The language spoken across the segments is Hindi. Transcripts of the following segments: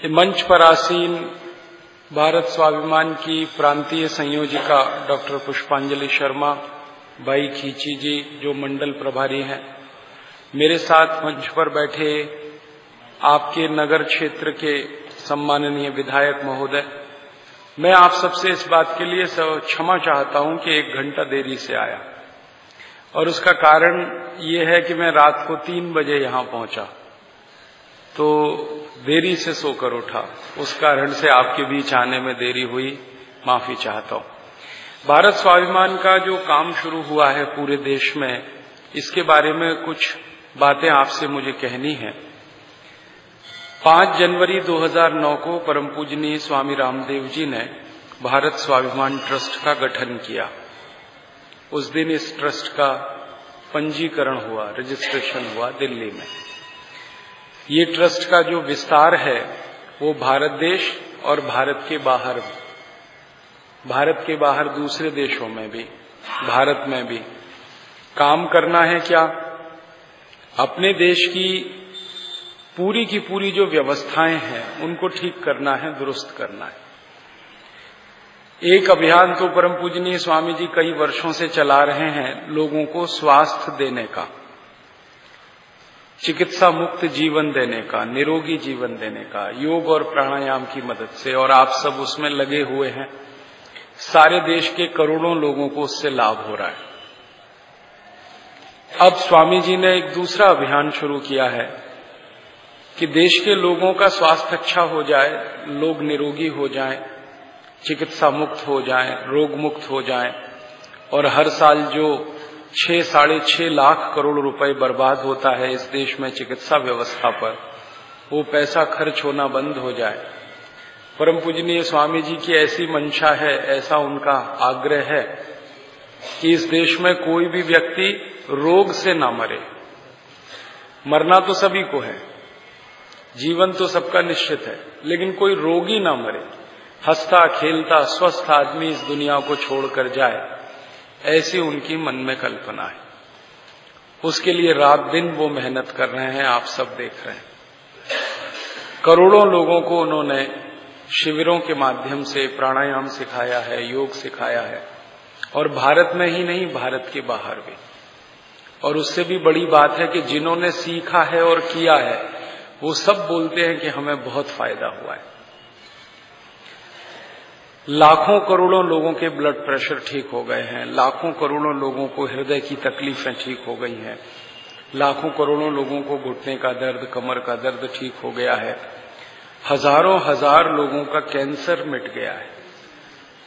मंच पर आसीन भारत स्वाभिमान की प्रांतीय संयोजिका डॉक्टर पुष्पांजलि शर्मा, भाई खींची जी, जो मंडल प्रभारी हैं। मेरे साथ मंच पर बैठे आपके नगर क्षेत्र के सम्माननीय विधायक महोदय, मैं आप सबसे इस बात के लिए क्षमा चाहता हूँ कि एक घंटा देरी से आया। और उसका कारण ये है कि मैं रात को तीन बजे यहाँ पहुँचा। तो देरी से सोकर उठा। उस कारण से आपके बीच आने में देरी हुई। माफ़ी चाहता हूँ। भारत स्वाभिमान का जो काम शुरू हुआ है पूरे देश में, इसके बारे में कुछ बातें आपसे मुझे कहनी है। पाँच जनवरी 2009 को परम पूजनीय स्वामी रामदेव जी ने भारत स्वाभिमान ट्रस्ट का गठन किया। उस दिन इस ट्रस्ट का पंजीकरण हुआ, रजिस्ट्रेशन हुआ दिल्ली में। ये ट्रस्ट का जो विस्तार है, वो भारत देश और भारत के बाहर। भारत के बाहर दूसरे देशों में भी, भारत में भी। काम करना है क्या? अपने देश की पूरी की पूरी जो व्यवस्थाएँ हैं, उनको ठीक करना है, दुरुस्त करना है। एक अभियान तो परम पूजनीय स्वामी जी कई वर्षों से चला रहे हैं लोगों को स्वास्थ्य देने का। चिकित्सा मुक्त जीवन देने का निरोगी जीवन देने का योग और प्राणायाम की मदद से और आप सब उसमें लगे हुए हैं। सारे देश के करोड़ों लोगों को उससे लाभ हो रहा है। अब स्वामी जी ने एक दूसरा अभियान शुरू किया है कि देश के लोगों का स्वास्थ्य अच्छा हो जाए लोग निरोगी हो जाएँ, चिकित्सा मुक्त हो जाएँ, रोग मुक्त हो जाएँ और हर साल जो छह, साढ़े छह लाख करोड़ रुपए बर्बाद होता है इस देश में चिकित्सा व्यवस्था पर। वो पैसा खर्च होना बंद हो जाए। परम पूजनीय स्वामी जी की ऐसी मंशा है, ऐसा उनका आग्रह है कि इस देश में कोई भी व्यक्ति रोग से ना मरे। मरना तो सभी को है, जीवन तो सबका निश्चित है, लेकिन कोई रोगी ना मरे। हंसता, खेलता, स्वस्थ आदमी इस दुनिया को छोड़कर जाए। ऐसी उनकी मन में कल्पना है। उसके लिए रात दिन वो मेहनत कर रहे हैं, आप सब देख रहे हैं। करोड़ों लोगों को उन्होंने शिविरों के माध्यम से प्राणायाम सिखाया है, योग सिखाया है। और भारत में ही नहीं, भारत के बाहर भी। और उससे भी बड़ी बात है कि जिन्होंने सीखा है और किया है, वो सब बोलते हैं कि हमें बहुत फ़ायदा हुआ है। लाखों करोड़ों लोगों के ब्लड प्रेशर ठीक हो गए हैं। लाखों करोड़ों लोगों को हृदय की तकलीफें ठीक हो गई हैं। लाखों करोड़ों लोगों को घुटने का दर्द, कमर का दर्द ठीक हो गया है। हज़ारों हज़ार लोगों का कैंसर मिट गया है,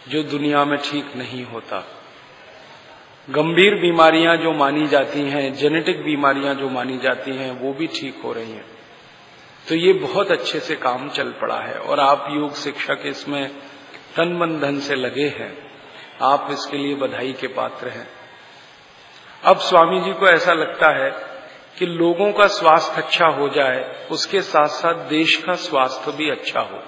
जो दुनिया में ठीक नहीं होता। गंभीर बीमारियाँ जो मानी जाती हैं जेनेटिक बीमारियाँ जो मानी जाती हैं, वो भी ठीक हो रही हैं। तो ये बहुत अच्छे से काम चल पड़ा है, और आप योग शिक्षक इसमें तन मन धन से लगे हैं। आप इसके लिए बधाई के पात्र हैं। अब स्वामी जी को ऐसा लगता है कि लोगों का स्वास्थ्य अच्छा हो जाए, उसके साथ साथ देश का स्वास्थ्य भी अच्छा हो।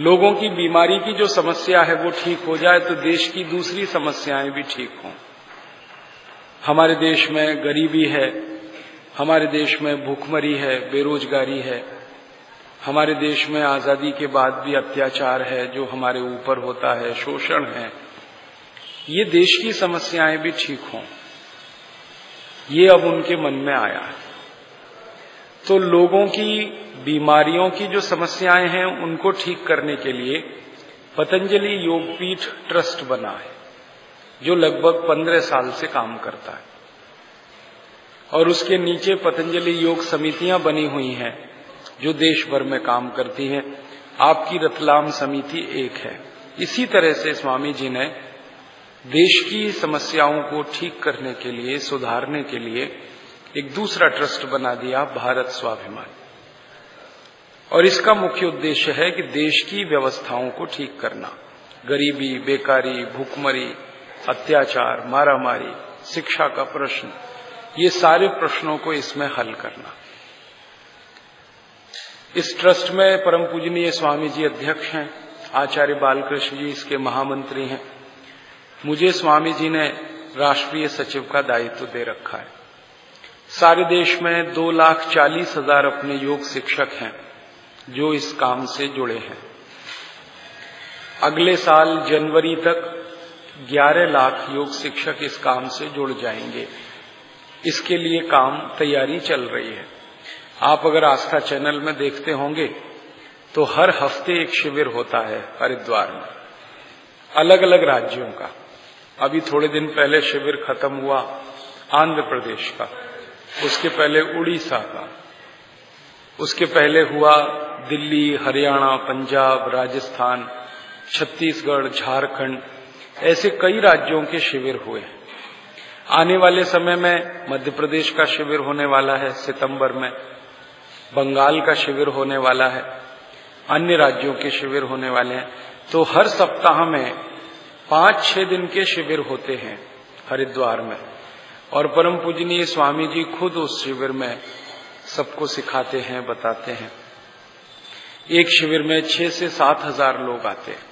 लोगों की बीमारी की जो समस्या है, वो ठीक हो जाए तो देश की दूसरी समस्याएँ भी ठीक हों। हमारे देश में गरीबी है, हमारे देश में भूखमरी है, बेरोजगारी है हमारे देश में आज़ादी के बाद भी अत्याचार है, जो हमारे ऊपर होता है, शोषण है। ये देश की समस्याएँ भी ठीक हों। ये अब उनके मन में आया है। तो लोगों की, बीमारियों की जो समस्याएँ हैं, उनको ठीक करने के लिए पतंजलि योगपीठ ट्रस्ट बना है, जो लगभग पंद्रह साल से काम करता है। और उसके नीचे पतंजलि योग समितियाँ बनी हुई हैं। जो देश भर में काम करती है, आपकी रतलाम समिति एक है। इसी तरह से स्वामी जी ने देश की समस्याओं को ठीक करने के लिए, सुधारने के लिए एक दूसरा ट्रस्ट बना दिया, भारत स्वाभिमान। और इसका मुख्य उद्देश्य है कि देश की व्यवस्थाओं को ठीक करना। गरीबी, बेकारी, भूखमरी, अत्याचार, मारामारी, शिक्षा का प्रश्न, ये सारे प्रश्नों को इसमें हल करना। इस ट्रस्ट में परम पूजनीय स्वामी जी अध्यक्ष हैं, आचार्य बालकृष्ण जी इसके महामंत्री हैं। मुझे स्वामी जी ने राष्ट्रीय सचिव का दायित्व दे रखा है। सारे देश में दो लाख चालीस हज़ार अपने योग शिक्षक हैं, जो इस काम से जुड़े हैं। अगले साल जनवरी तक 11 लाख योग शिक्षक इस काम से जुड़ जाएँगे। इसके लिए काम तैयारी चल रही है। आप अगर आस्था चैनल में देखते होंगे तो हर हफ़्ते एक शिविर होता है हरिद्वार में अलग अलग राज्यों का। अभी थोड़े दिन पहले शिविर खत्म हुआ आंध्र प्रदेश का, उसके पहले उड़ीसा का, उसके पहले हुआ दिल्ली, हरियाणा, पंजाब, राजस्थान, छत्तीसगढ़, झारखंड, ऐसे कई राज्यों के शिविर हुए हैं। आने वाले समय में मध्य प्रदेश का शिविर होने वाला है सितंबर में बंगाल का शिविर होने वाला है, अन्य राज्यों के शिविर होने वाले हैं तो हर सप्ताह में पाँच छह दिन के शिविर होते हैं हरिद्वार में। और परम पूजनीय स्वामी जी खुद उस शिविर में सबको सिखाते हैं, बताते हैं। एक शिविर में छह से सात हज़ार लोग आते हैं।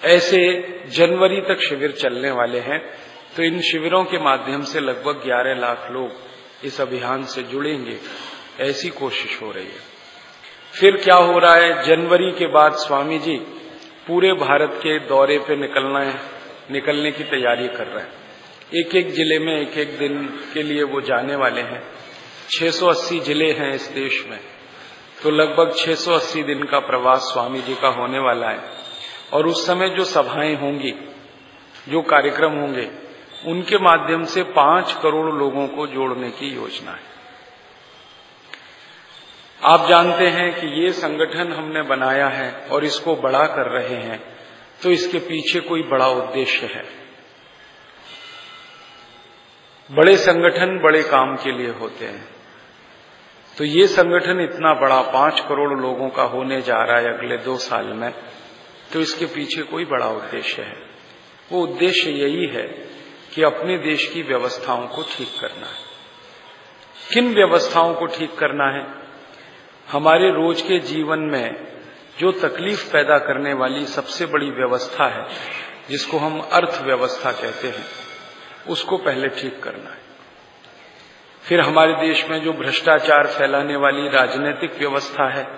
ऐसे जनवरी तक शिविर चलने वाले हैं तो इन शिविरों के माध्यम से लगभग 11 लाख लोग इस अभियान से जुड़ेंगे। ऐसी कोशिश हो रही है। फिर क्या हो रहा है? जनवरी के बाद स्वामी जी पूरे भारत के दौरे पे निकलना है, निकलने की तैयारी कर रहे हैं। एक एक ज़िले में एक एक दिन के लिए वो जाने वाले हैं। 680 ज़िले हैं इस देश में। तो लगभग 680 दिन का प्रवास स्वामी जी का होने वाला है। और उस समय जो सभाएँ होंगी, जो कार्यक्रम होंगे उनके माध्यम से पाँच करोड़ लोगों को जोड़ने की योजना है। आप जानते हैं कि ये संगठन हमने बनाया है और इसको बड़ा कर रहे हैं तो इसके पीछे कोई बड़ा उद्देश्य है। बड़े संगठन बड़े काम के लिए होते हैं। तो ये संगठन इतना बड़ा, पाँच करोड़ लोगों का होने जा रहा है अगले दो साल में तो इसके पीछे कोई बड़ा उद्देश्य है। वो उद्देश्य यही है कि अपने देश की व्यवस्थाओं को ठीक करना है। किन व्यवस्थाओं को ठीक करना है? हमारे रोज के जीवन में जो तकलीफ़ पैदा करने वाली सबसे बड़ी व्यवस्था है, जिसको हम अर्थव्यवस्था कहते हैं, उसको पहले ठीक करना है। फिर हमारे देश में जो भ्रष्टाचार फैलाने वाली राजनीतिक व्यवस्था है,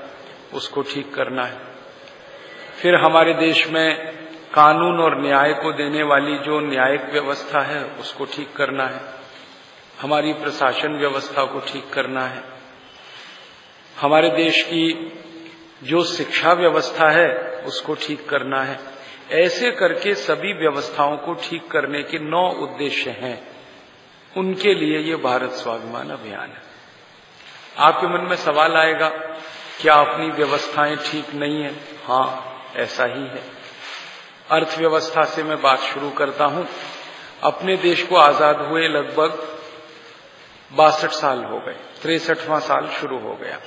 उसको ठीक करना है। फिर हमारे देश में कानून और न्याय को देने वाली जो न्यायिक व्यवस्था है, उसको ठीक करना है। हमारी प्रशासन व्यवस्था को ठीक करना है। हमारे देश की जो शिक्षा व्यवस्था है, उसको ठीक करना है। ऐसे करके सभी व्यवस्थाओं को ठीक करने के नौ उद्देश्य हैं। उनके लिए ये भारत स्वाभिमान अभियान है। आपके मन में सवाल आएगा, क्या अपनी व्यवस्थाएँ ठीक नहीं है? हाँ ऐसा ही है। अर्थव्यवस्था से मैं बात शुरू करता हूँ। अपने देश को आज़ाद हुए लगभग बासठ साल हो गए, तिरसठवां साल शुरू हो गया।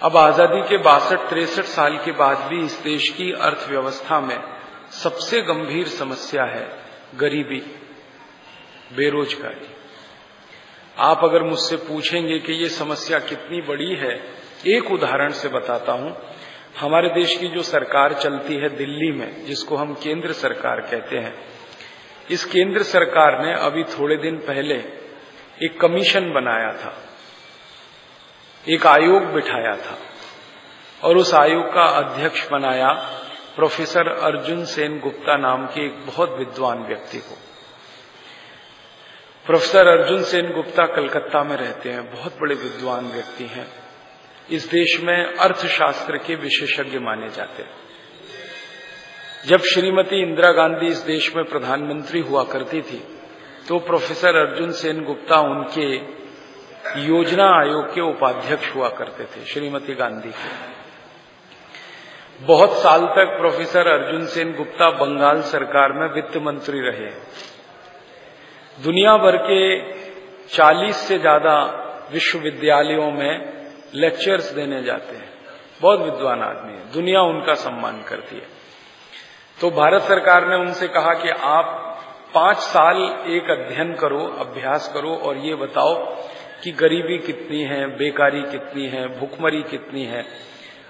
अब आज़ादी के बासठ, तिरसठ साल के बाद भी इस देश की अर्थव्यवस्था में सबसे गंभीर समस्या है गरीबी, बेरोजगारी। आप अगर मुझसे पूछेंगे कि ये समस्या कितनी बड़ी है, एक उदाहरण से बताता हूँ। हमारे देश की जो सरकार चलती है दिल्ली में, जिसको हम केंद्र सरकार कहते हैं, इस केंद्र सरकार ने अभी थोड़े दिन पहले एक कमीशन बनाया था, एक आयोग बिठाया था, और उस आयोग का अध्यक्ष बनाया प्रोफेसर अर्जुन सेन गुप्ता नाम के एक बहुत विद्वान व्यक्ति को। प्रोफेसर अर्जुन सेन गुप्ता कलकत्ता में रहते हैं, बहुत बड़े विद्वान व्यक्ति हैं। इस देश में अर्थशास्त्र के विशेषज्ञ माने जाते हैं। जब श्रीमती इंदिरा गांधी इस देश में प्रधानमंत्री हुआ करती थी तो प्रोफेसर अर्जुन सेन गुप्ता उनके योजना आयोग के उपाध्यक्ष हुआ करते थे, श्रीमती गांधी के। बहुत साल तक प्रोफेसर अर्जुन सेन गुप्ता बंगाल सरकार में वित्त मंत्री रहे। दुनिया भर के 40 से ज़्यादा विश्वविद्यालयों में लेक्चर्स देने जाते हैं। बहुत विद्वान आदमी है। दुनिया उनका सम्मान करती है। तो भारत सरकार ने उनसे कहा कि आप पाँच साल एक अध्ययन करो, अभ्यास करो और ये बताओ कि गरीबी कितनी है, बेकारी कितनी है, भूखमरी कितनी है।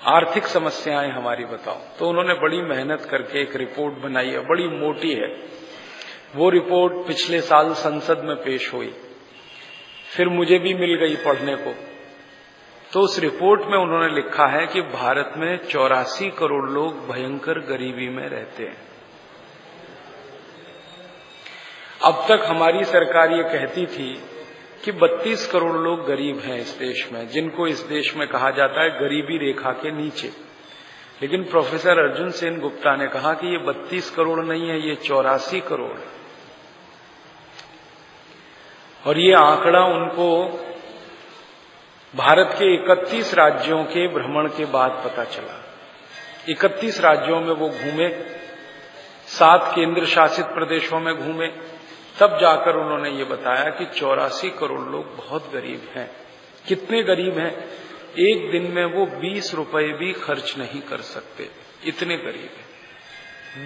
आर्थिक समस्याएँ हमारी बताओ। तो उन्होंने बड़ी मेहनत करके एक रिपोर्ट बनाई है। बड़ी मोटी है। वो रिपोर्ट पिछले साल संसद में पेश हुई। फिर मुझे भी मिल गई पढ़ने को। तो उस रिपोर्ट में उन्होंने लिखा है कि भारत में चौरासी करोड़ लोग भयंकर गरीबी में रहते हैं। अब तक हमारी सरकार ये कहती थी कि 32 करोड़ लोग गरीब हैं इस देश में, जिनको इस देश में कहा जाता है गरीबी रेखा के नीचे। लेकिन प्रोफेसर अर्जुन सेन गुप्ता ने कहा कि ये 32 करोड़ नहीं है, ये चौरासी करोड़ और ये आंकड़ा उनको भारत के 31 राज्यों के भ्रमण के बाद पता चला। 31 राज्यों में वो घूमे, सात केंद्र शासित प्रदेशों में घूमे। तब जाकर उन्होंने ये बताया कि चौरासी करोड़ लोग बहुत गरीब हैं। कितने गरीब हैं? एक दिन में वो बीस रुपए भी खर्च नहीं कर सकते। इतने गरीब हैं।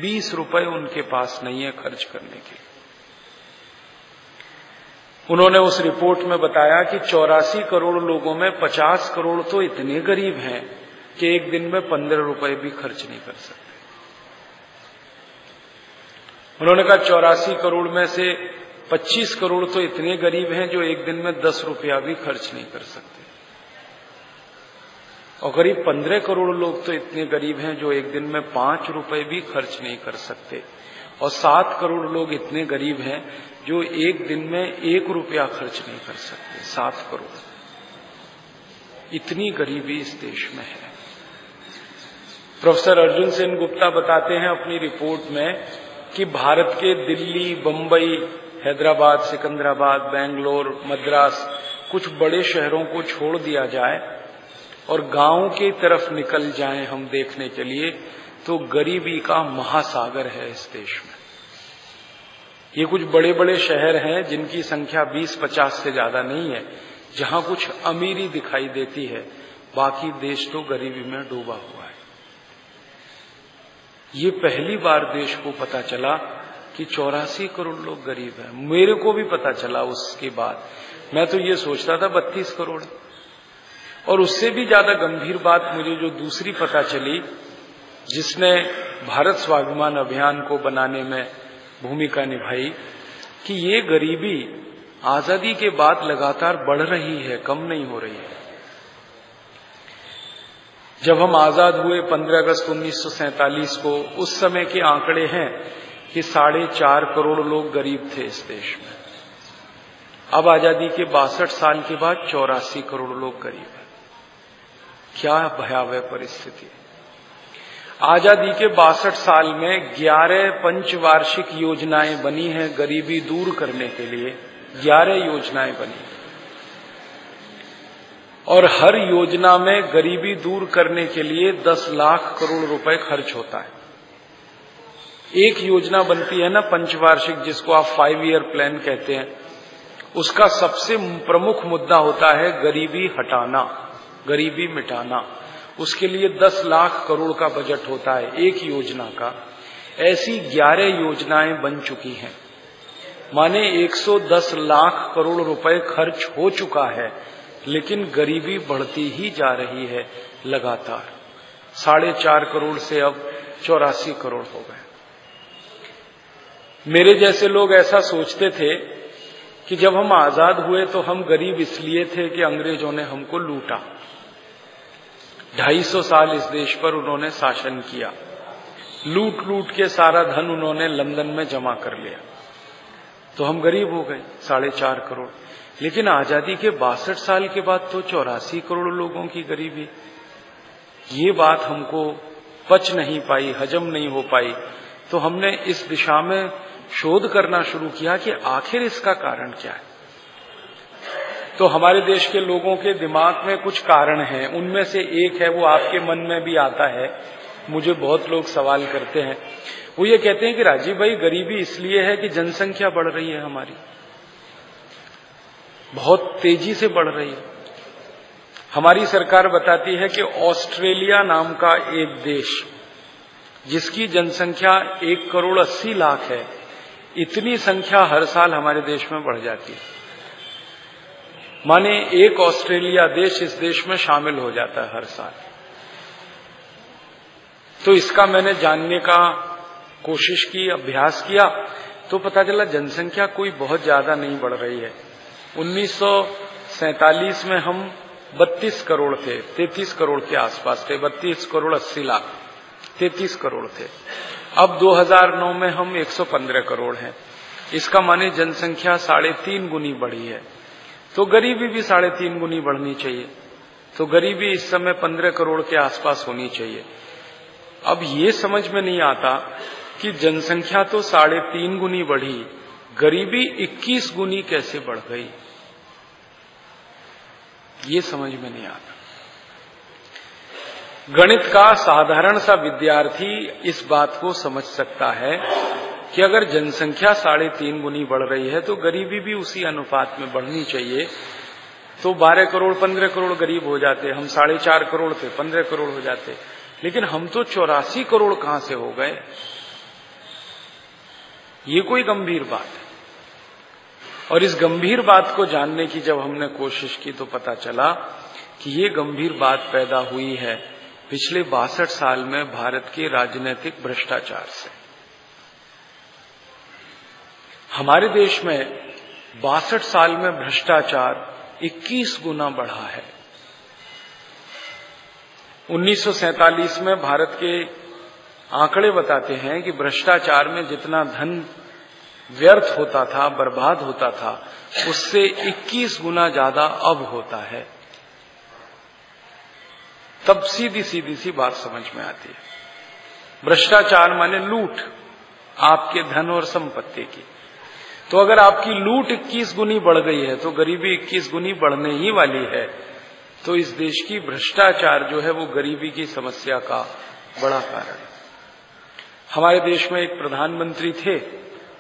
बीस रुपए उनके पास नहीं है खर्च करने के। उन्होंने उस रिपोर्ट में बताया कि चौरासी करोड़ लोगों में पचास करोड़ तो इतने गरीब हैं कि एक दिन में पंद्रह रुपए भी खर्च नहीं कर सकते। उन्होंने कहा, चौरासी करोड़ में से 25 करोड़ तो इतने गरीब हैं जो एक दिन में 10 रुपया भी खर्च नहीं कर सकते। और करीब 15 करोड़ लोग तो इतने गरीब हैं जो एक दिन में पाँच रुपए भी खर्च नहीं कर सकते। और सात करोड़ लोग इतने गरीब हैं जो एक दिन में एक रुपया खर्च नहीं कर सकते, सात करोड़। इतनी गरीबी इस देश में है। प्रोफेसर अर्जुन सेन गुप्ता बताते हैं अपनी रिपोर्ट में कि भारत के दिल्ली बम्बई हैदराबाद, सिकंदराबाद, बेंगलोर, मद्रास, कुछ बड़े शहरों को छोड़ दिया जाए और गाँव की तरफ़ निकल जाएँ हम देखने के लिए। तो गरीबी का महासागर है इस देश में। ये कुछ बड़े बड़े शहर हैं जिनकी संख्या 20-50 से ज़्यादा नहीं है, जहाँ कुछ अमीरी दिखाई देती है, बाकी देश तो गरीबी में डूबा हुआ है। ये पहली बार देश को पता चला कि चौरासी करोड़ लोग गरीब हैं। मेरे को भी पता चला उसके बाद। मैं तो ये सोचता था बत्तीस करोड़। और उससे भी ज़्यादा गंभीर बात मुझे जो दूसरी पता चली जिसने भारत स्वाभिमान अभियान को बनाने में भूमिका निभाई, कि ये गरीबी आज़ादी के बाद लगातार बढ़ रही है, कम नहीं हो रही है। जब हम आज़ाद हुए 15 अगस्त 1947 को उस समय के आंकड़े हैं कि साढ़े चार करोड़ लोग गरीब थे इस देश में, अब आज़ादी के बासठ साल के बाद चौरासी करोड़ लोग गरीब हैं। क्या भयावह परिस्थिति आज़ादी के बासठ साल में 11 पंचवार्षिक योजनाएँ बनी हैं गरीबी दूर करने के लिए। 11 योजनाएँ बनी और हर योजना में गरीबी दूर करने के लिए 10 लाख करोड़ रुपए खर्च होता है। एक योजना बनती है ना पंचवार्षिक, जिसको आप फाइव ईयर प्लान कहते हैं। उसका सबसे प्रमुख मुद्दा होता है गरीबी हटाना, गरीबी मिटाना। उसके लिए 10 लाख करोड़ का बजट होता है एक योजना का। ऐसी 11 योजनाएँ बन चुकी हैं। माने 110 लाख करोड़ रुपए खर्च हो चुका है, लेकिन गरीबी बढ़ती ही जा रही है लगातार। साढ़े चार करोड़ से अब चौरासी करोड़ हो गए। मेरे जैसे लोग ऐसा सोचते थे कि जब हम आज़ाद हुए तो हम गरीब इसलिए थे कि अंग्रेज़ों ने हमको लूटा। ढाई सौ साल इस देश पर उन्होंने शासन किया। लूट लूट के सारा धन उन्होंने लंदन में जमा कर लिया। तो हम गरीब हो गए, साढ़े चार करोड़। लेकिन आज़ादी के बासठ साल के बाद तो चौरासी करोड़ लोगों की गरीबी। ये बात हमको पच नहीं पाई, हजम नहीं हो पाई। तो हमने इस दिशा में शोध करना शुरू किया कि आखिर इसका कारण क्या है। तो हमारे देश के लोगों के दिमाग में कुछ कारण हैं। उनमें से एक है, वो आपके मन में भी आता है। मुझे बहुत लोग सवाल करते हैं। वो ये कहते हैं कि राजीव भाई, गरीबी इसलिए है कि जनसंख्या बढ़ रही है हमारी। बहुत तेज़ी से बढ़ रही है। हमारी सरकार बताती है कि ऑस्ट्रेलिया नाम का एक देश, जिसकी जनसंख्या एक करोड़ अस्सी लाख है, इतनी संख्या हर साल हमारे देश में बढ़ जाती है। माने एक ऑस्ट्रेलिया देश इस देश में शामिल हो जाता है हर साल। तो इसका मैंने जानने का कोशिश की, अभ्यास किया तो पता चला जनसंख्या कोई बहुत ज़्यादा नहीं बढ़ रही है। 1947 में हम बत्तीस करोड़ थे, तैतीस करोड़ के आसपास थे, बत्तीस करोड़ अस्सी लाख, तैतीस करोड़ थे। अब 2009 में हम 115 करोड़ हैं। इसका माने जनसंख्या साढ़े तीन गुनी बढ़ी है। तो गरीबी भी साढ़े तीन गुनी बढ़नी चाहिए। तो गरीबी इस समय पंद्रह करोड़ के आसपास होनी चाहिए। अब ये समझ में नहीं आता कि जनसंख्या तो साढ़े तीन गुनी बढ़ी, गरीबी इक्कीस गुनी कैसे बढ़ गई? ये समझ में नहीं आता। गणित का साधारण सा विद्यार्थी इस बात को समझ सकता है कि अगर जनसंख्या साढ़े तीन गुनी बढ़ रही है तो गरीबी भी उसी अनुपात में बढ़नी चाहिए। तो बारह करोड़, पंद्रह करोड़ गरीब हो जाते, हम साढ़े चार करोड़ थे, पंद्रह करोड़ हो जाते। लेकिन हम तो चौरासी करोड़ कहाँ से हो गए? ये कोई गंभीर बात है। और इस गंभीर बात को जानने की जब हमने कोशिश की तो पता चला कि ये गंभीर बात पैदा हुई है पिछले बासठ साल में भारत के राजनीतिक भ्रष्टाचार से। हमारे देश में बासठ साल में भ्रष्टाचार 21 गुना बढ़ा है। 1947 में भारत के आंकड़े बताते हैं कि भ्रष्टाचार में जितना धन व्यर्थ होता था, बर्बाद होता था, उससे 21 गुना ज़्यादा अब होता है। तब सीधी सीधी सी बात समझ में आती है। भ्रष्टाचार माने लूट, आपके धन और संपत्ति की। तो अगर आपकी लूट 21 गुनी बढ़ गई है तो गरीबी 21 गुनी बढ़ने ही वाली है। तो इस देश की भ्रष्टाचार जो है, वो गरीबी की समस्या का बड़ा कारण है। हमारे देश में एक प्रधानमंत्री थे,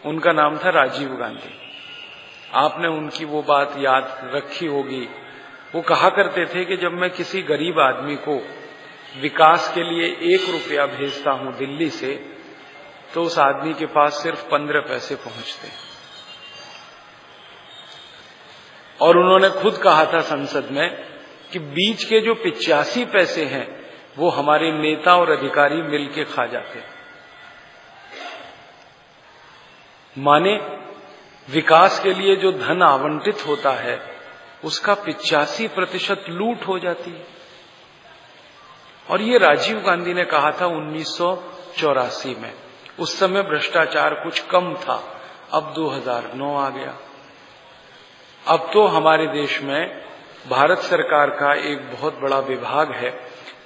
उनका नाम था राजीव गांधी। आपने उनकी वो बात याद रखी होगी। वो कहा करते थे कि जब मैं किसी गरीब आदमी को विकास के लिए एक रुपया भेजता हूँ दिल्ली से तो उस आदमी के पास सिर्फ़ पंद्रह पैसे पहुँचते और उन्होंने खुद कहा था संसद में कि बीच के जो पिचासी पैसे हैं, वो हमारे नेता और अधिकारी मिलके खा जाते माने, विकास के लिए जो धन आवंटित होता है, उसका पिचासी प्रतिशत लूट हो जाती है। और ये राजीव गांधी ने कहा था उन्नीस सौ चौरासी में, उस समय भ्रष्टाचार कुछ कम था, अब 2009 आ गया। अब तो हमारे देश में भारत सरकार का एक बहुत बड़ा विभाग है,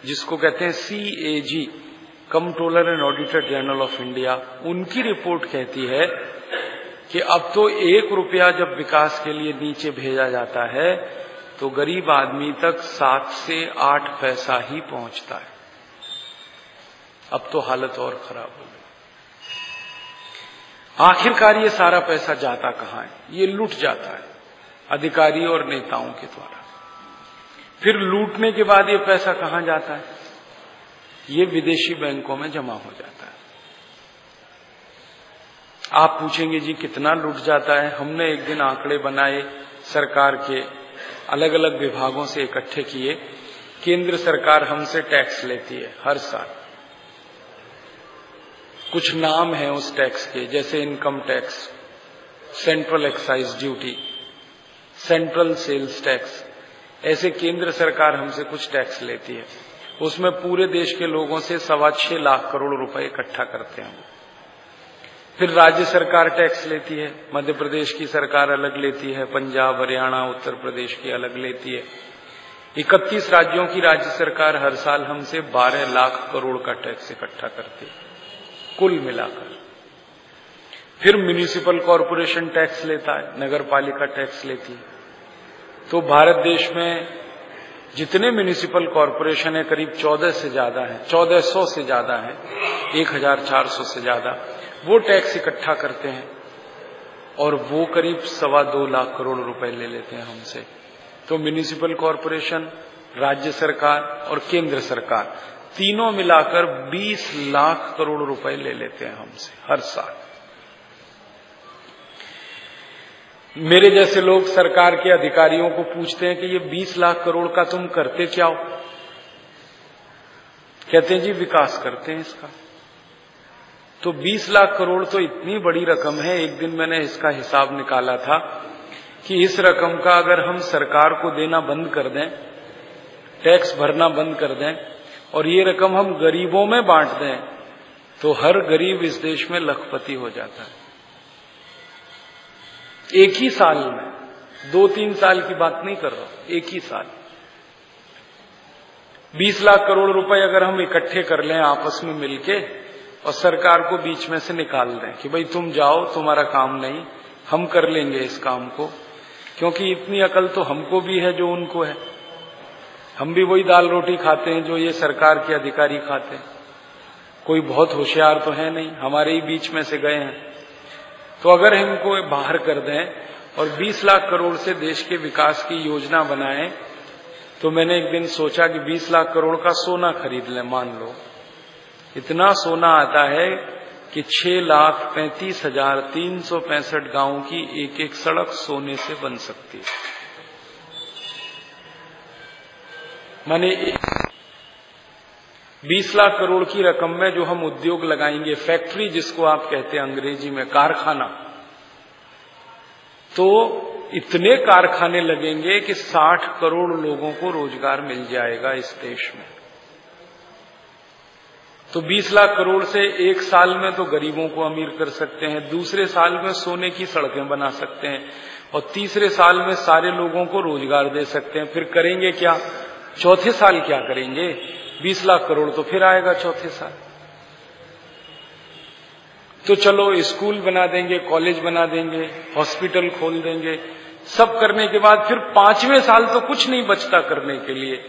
जिसको कहते हैं CAG controller and auditor general of India उनकी रिपोर्ट कहती है कि अब तो एक रुपया जब विकास के लिए नीचे भेजा जाता है तो गरीब आदमी तक सात से आठ पैसा ही पहुँचता है। अब तो हालत और खराब हो गई। आखिरकार ये सारा पैसा जाता कहाँ है? ये लूट जाता है। अधिकारी और नेताओं के द्वारा। फिर लूटने के बाद ये पैसा कहाँ जाता है? ये विदेशी बैंकों में जमा हो जाता है। आप पूछेंगे, जी, कितना लूट जाता है? हमने एक दिन आंकड़े बनाए, सरकार के अलग अलग विभागों से इकट्ठे किए। केंद्र सरकार हमसे टैक्स लेती है हर साल। कुछ नाम है उस टैक्स के, जैसे income tax, central excise duty. Central sales tax ऐसे केंद्र सरकार हमसे कुछ टैक्स लेती है। उसमें पूरे देश के लोगों से सवा छह लाख करोड़ रुपए इकट्ठा करते हैं। फिर राज्य सरकार टैक्स लेती है। मध्य प्रदेश की सरकार अलग लेती है। पंजाब, हरियाणा, उत्तर प्रदेश की अलग लेती है। इकतीस राज्यों की राज्य सरकार हर साल हमसे 12 लाख करोड़ का टैक्स इकट्ठा करती है। कुल मिलाकर। फिर म्यूनिसिपल कॉरपोरेशन टैक्स लेता है नगर पालिका टैक्स लेती है। तो भारत देश में जितने म्यूनिसिपल कॉरपोरेशन है, करीब चौदह से ज़्यादा है, चौदह सौ से ज़्यादा है, एक हज़ार चार सौ से ज़्यादा। वो टैक्स इकट्ठा करते हैं और वो करीब सवा दो लाख करोड़ रुपए ले लेते हैं हमसे। तो म्यूनिसिपल कॉरपोरेशन राज्य सरकार और केंद्र सरकार, तीनों मिलाकर 20 लाख करोड़ रुपए ले लेते हैं हमसे, हर साल। मेरे जैसे लोग सरकार के अधिकारियों को पूछते हैं कि ये 20 लाख करोड़ का तुम करते क्या हो? कहते हैं, जी, विकास करते हैं इसका। तो 20 लाख करोड़ तो इतनी बड़ी रकम है, एक दिन मैंने इसका हिसाब निकाला था कि इस रकम का अगर हम सरकार को देना बंद कर दें, टैक्स भरना बंद कर दें, और ये रकम हम गरीबों में बांट दें तो हर गरीब इस देश में लखपति हो जाता है। एक ही साल में। दो तीन साल की बात नहीं कर रहा एक ही साल। बीस लाख करोड़ रुपए अगर हम इकट्ठे कर लें आपस में मिलके और सरकार को बीच में से निकाल दें कि भाई तुम जाओ, तुम्हारा काम नहीं, हम कर लेंगे इस काम को। क्योंकि इतनी अकल तो हमको भी है जो उनको है। हम भी वही दाल रोटी खाते हैं जो ये सरकार के अधिकारी खाते हैं। कोई बहुत होशियार तो है नहीं, हमारे ही बीच में से गए हैं। तो अगर इनको बाहर कर दें और 20 लाख करोड़ से देश के विकास की योजना बनाएँ तो मैंने एक दिन सोचा कि 20 लाख करोड़ का सोना खरीद लें, मान लो। इतना सोना आता है कि छह लाख पैंतीस हज़ार तीन सौ पैंसठ गाँवों की एक एक सड़क सोने से बन सकती है। माने बीस लाख करोड़ की रकम में जो हम उद्योग लगाएँगे, फैक्ट्री जिसको आप कहते हैं अंग्रेज़ी में, कारखाना। तो इतने कारखाने लगेंगे कि 60 करोड़ लोगों को रोज़गार मिल जाएगा इस देश में। तो 20 लाख करोड़ से एक साल में तो गरीबों को अमीर कर सकते हैं, दूसरे साल में सोने की सड़कें बना सकते हैं, और तीसरे साल में सारे लोगों को रोज़गार दे सकते हैं। फिर करेंगे क्या? चौथे साल क्या करेंगे? 20 लाख करोड़ तो फिर आएगा चौथे साल। तो चलो, स्कूल बना देंगे, कॉलेज बना देंगे, हॉस्पिटल खोल देंगे। सब करने के बाद फिर पाँचवें साल तो कुछ नहीं बचता करने के लिए।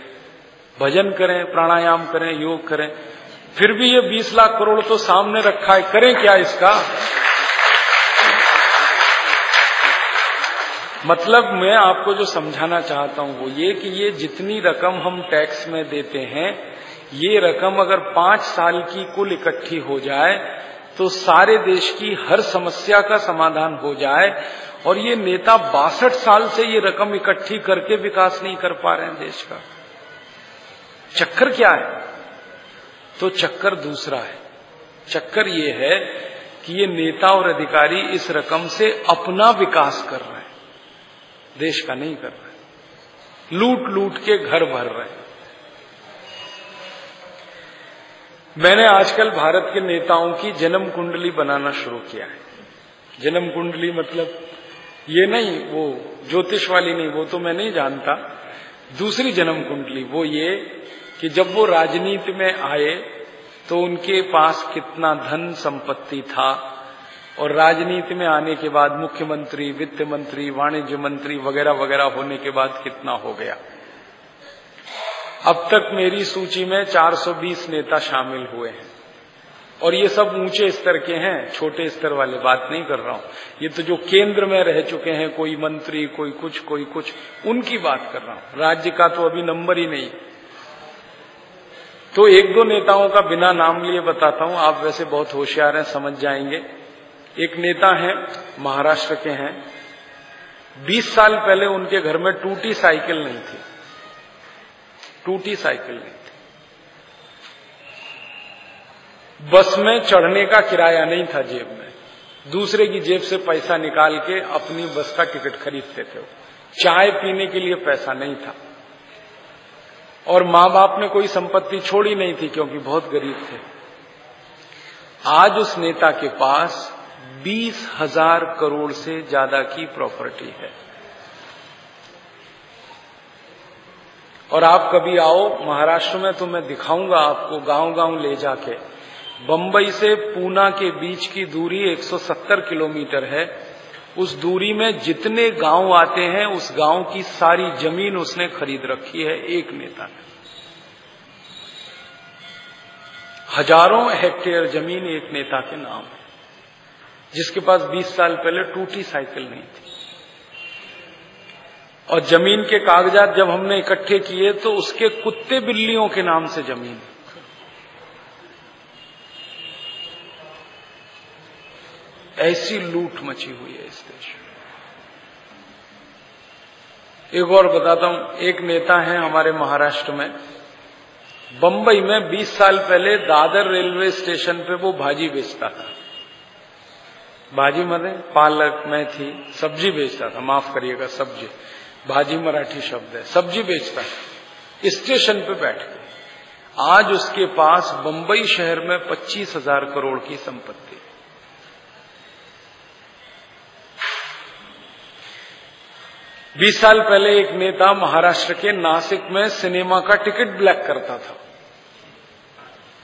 भजन करें, प्राणायाम करें, योग करें। फिर भी ये 20 लाख करोड़ तो सामने रखा है। करें क्या इसका? मतलब मैं आपको जो समझाना चाहता हूँ वो ये कि ये जितनी रकम हम टैक्स में देते हैं ये रकम अगर पाँच साल की कुल इकट्ठी हो जाए तो सारे देश की हर समस्या का समाधान हो जाए, और ये नेता बासठ साल से ये रकम इकट्ठी करके विकास नहीं कर पा रहे हैं देश का। चक्कर क्या है? तो चक्कर दूसरा है। चक्कर ये है कि ये नेता और अधिकारी इस रकम से अपना विकास कर रहे हैं। देश का नहीं कर रहे लूट लूट के घर भर रहे हैं। मैंने आजकल भारत के नेताओं की जन्म कुंडली बनाना शुरू किया है। जन्म कुंडली मतलब ये नहीं, वो ज्योतिष वाली नहीं, वो तो मैं नहीं जानता। दूसरी जन्म कुंडली वो ये कि जब वो राजनीति में आए तो उनके पास कितना धन संपत्ति था। और राजनीति में आने के बाद मुख्यमंत्री, वित्त मंत्री, वाणिज्य मंत्री वगैरह वगैरह होने के बाद कितना हो गया। अब तक मेरी सूची में 420 नेता शामिल हुए हैं। और ये सब ऊँचे स्तर के हैं, छोटे स्तर वाले बात नहीं कर रहा हूँ। ये तो जो केंद्र में रह चुके हैं, कोई मंत्री, कोई कुछ कोई कुछ, उनकी बात कर रहा हूँ। राज्य का तो अभी नंबर ही नहीं। तो एक दो नेताओं का बिना नाम लिए बताता हूँ, आप वैसे बहुत होशियार हैं, समझ जाएँगे। एक नेता है, महाराष्ट्र के हैं। 20 साल पहले उनके घर में टूटी साइकिल नहीं थी। टूटी साइकिल नहीं थी बस में चढ़ने का किराया नहीं था जेब में। दूसरे की जेब से पैसा निकाल के अपनी बस का टिकट खरीदते थे। चाय पीने के लिए पैसा नहीं था। और माँ बाप ने कोई संपत्ति छोड़ी नहीं थी क्योंकि बहुत गरीब थे। आज उस नेता के पास बीस हज़ार करोड़ से ज़्यादा की प्रॉपर्टी है। और आप कभी आओ, महाराष्ट्र में तो मैं दिखाऊँगा आपको गाँव गाँव ले जाके। बंबई से पूना के बीच की दूरी 170 किलोमीटर है। उस दूरी में जितने गाँव आते हैं, उस गाँव की सारी ज़मीन उसने खरीद रखी है, एक नेता ने। हज़ारों हेक्टेयर ज़मीन एक नेता के नाम है, जिसके पास 20 साल पहले टूटी साइकिल नहीं थी। और ज़मीन के कागजात जब हमने इकट्ठे किए तो उसके कुत्ते बिल्लियों के नाम से ज़मीन ऐसी लूट मची हुई है इस देश में। एक और बताता हूँ, एक नेता है हमारे महाराष्ट्र में। बंबई में 20 साल पहले दादर रेलवे स्टेशन पे वो भाजी बेचता था। भाजी मरे पालक, मेथी, सब्ज़ी बेचता था। माफ़ करिएगा, सब्ज़ी। भाजी मराठी शब्द है, सब्ज़ी बेचता है। स्टेशन पे बैठ के। आज उसके पास बंबई शहर में पच्चीस हज़ार करोड़ की संपत्ति बीस साल पहले एक नेता महाराष्ट्र के नासिक में सिनेमा का टिकट ब्लैक करता था।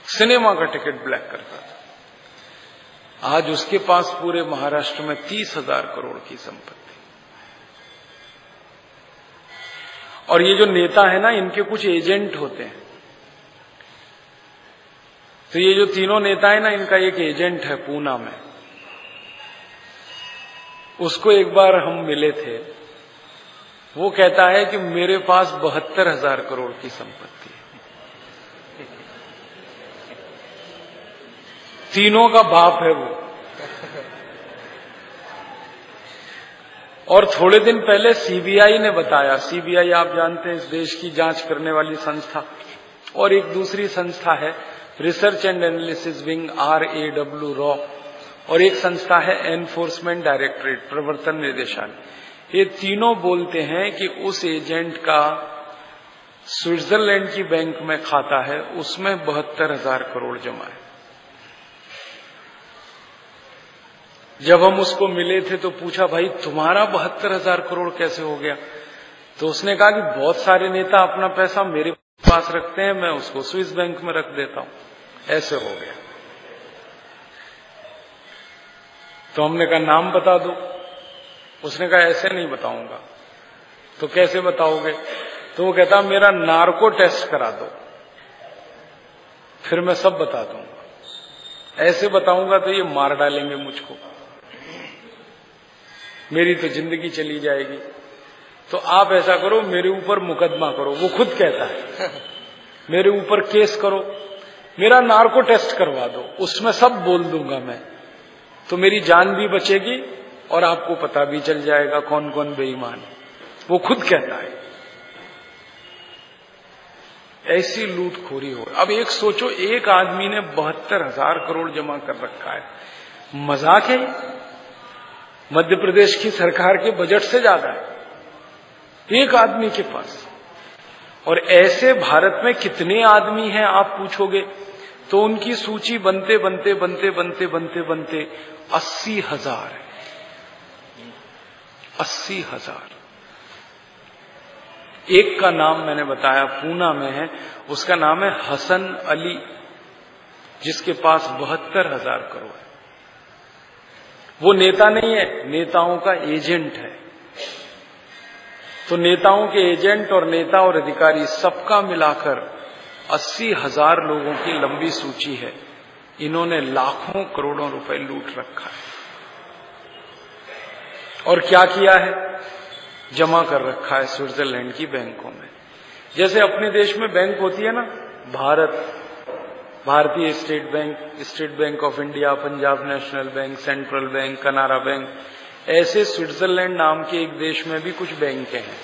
सिनेमा का टिकट ब्लैक करता था। आज उसके पास पूरे महाराष्ट्र में तीस हज़ार करोड़ की संपत्ति और ये जो नेता है ना, इनके कुछ एजेंट होते हैं। तो ये जो तीनों नेता है ना, इनका एक एजेंट है पूना में। उसको एक बार हम मिले थे। वो कहता है कि मेरे पास बहत्तर हज़ार करोड़ की संपत्ति है। तीनों का बाप है वो। और थोड़े दिन पहले सीबीआई ने बताया, सीबीआई आप जानते हैं इस देश की जाँच करने वाली संस्था, और एक दूसरी संस्था है, research and analysis wing R A W raw, और एक संस्था है, एनफोर्समेंट डायरेक्टरेट, प्रवर्तन निदेशालय। ये तीनों बोलते हैं कि उस एजेंट का स्विट्जरलैंड की बैंक में खाता है, उसमें बहत्तर हज़ार करोड़ जमा है। जब हम उसको मिले थे तो पूछा, भाई, तुम्हारा बहत्तर हज़ार करोड़ कैसे हो गया? तो उसने कहा कि, बहुत सारे नेता अपना पैसा मेरे पास रखते हैं, मैं उसको स्विस बैंक में रख देता हूँ। ऐसे हो गया। तो हमने कहा, नाम बता दो। उसने कहा, ऐसे नहीं बताऊँगा। तो कैसे बताओगे? तो वो कहता, मेरा नार्को टेस्ट करा दो, फिर मैं सब बता दूँगा। ऐसे बताऊँगा तो ये मार डालेंगे मुझको। मेरी तो ज़िंदगी चली जाएगी। तो आप ऐसा करो, मेरे ऊपर मुकदमा करो। वो खुद कहता है। मेरे ऊपर केस करो। मेरा नार्को टेस्ट करवा दो। उसमें सब बोल दूँगा मैं। तो मेरी जान भी बचेगी और आपको पता भी चल जाएगा कौन कौन बेईमान है। वो खुद कहता है। ऐसी लूटखोरी हो। अब एक सोचो, एक आदमी ने बहत्तर हज़ार करोड़ जमा कर रखा है। मज़ाक है मध्य प्रदेश की सरकार के बजट से ज़्यादा है। एक आदमी के पास। और ऐसे भारत में कितने आदमी हैं, आप पूछोगे तो उनकी सूची बनते बनते बनते बनते बनते बनते अस्सी हज़ार है। अस्सी हज़ार। एक का नाम मैंने बताया, पूना में है। उसका नाम है हसन अली, जिसके पास बहत्तर हज़ार करोड़ है। वो नेता नहीं है, नेताओं का एजेंट है। तो नेताओं के एजेंट और नेता और अधिकारी सबका मिलाकर अस्सी हज़ार लोगों की लंबी सूची है। इन्होंने लाखों करोड़ों रुपए लूट रखा है। और क्या किया है? जमा कर रखा है स्विट्जरलैंड की बैंकों में। जैसे अपने देश में बैंक होती है ना, Bharat Bharatiya state bank state bank of India Punjab national bank central bank Canara bank ऐसे स्विट्जरलैंड नाम के एक देश में भी कुछ बैंक हैं।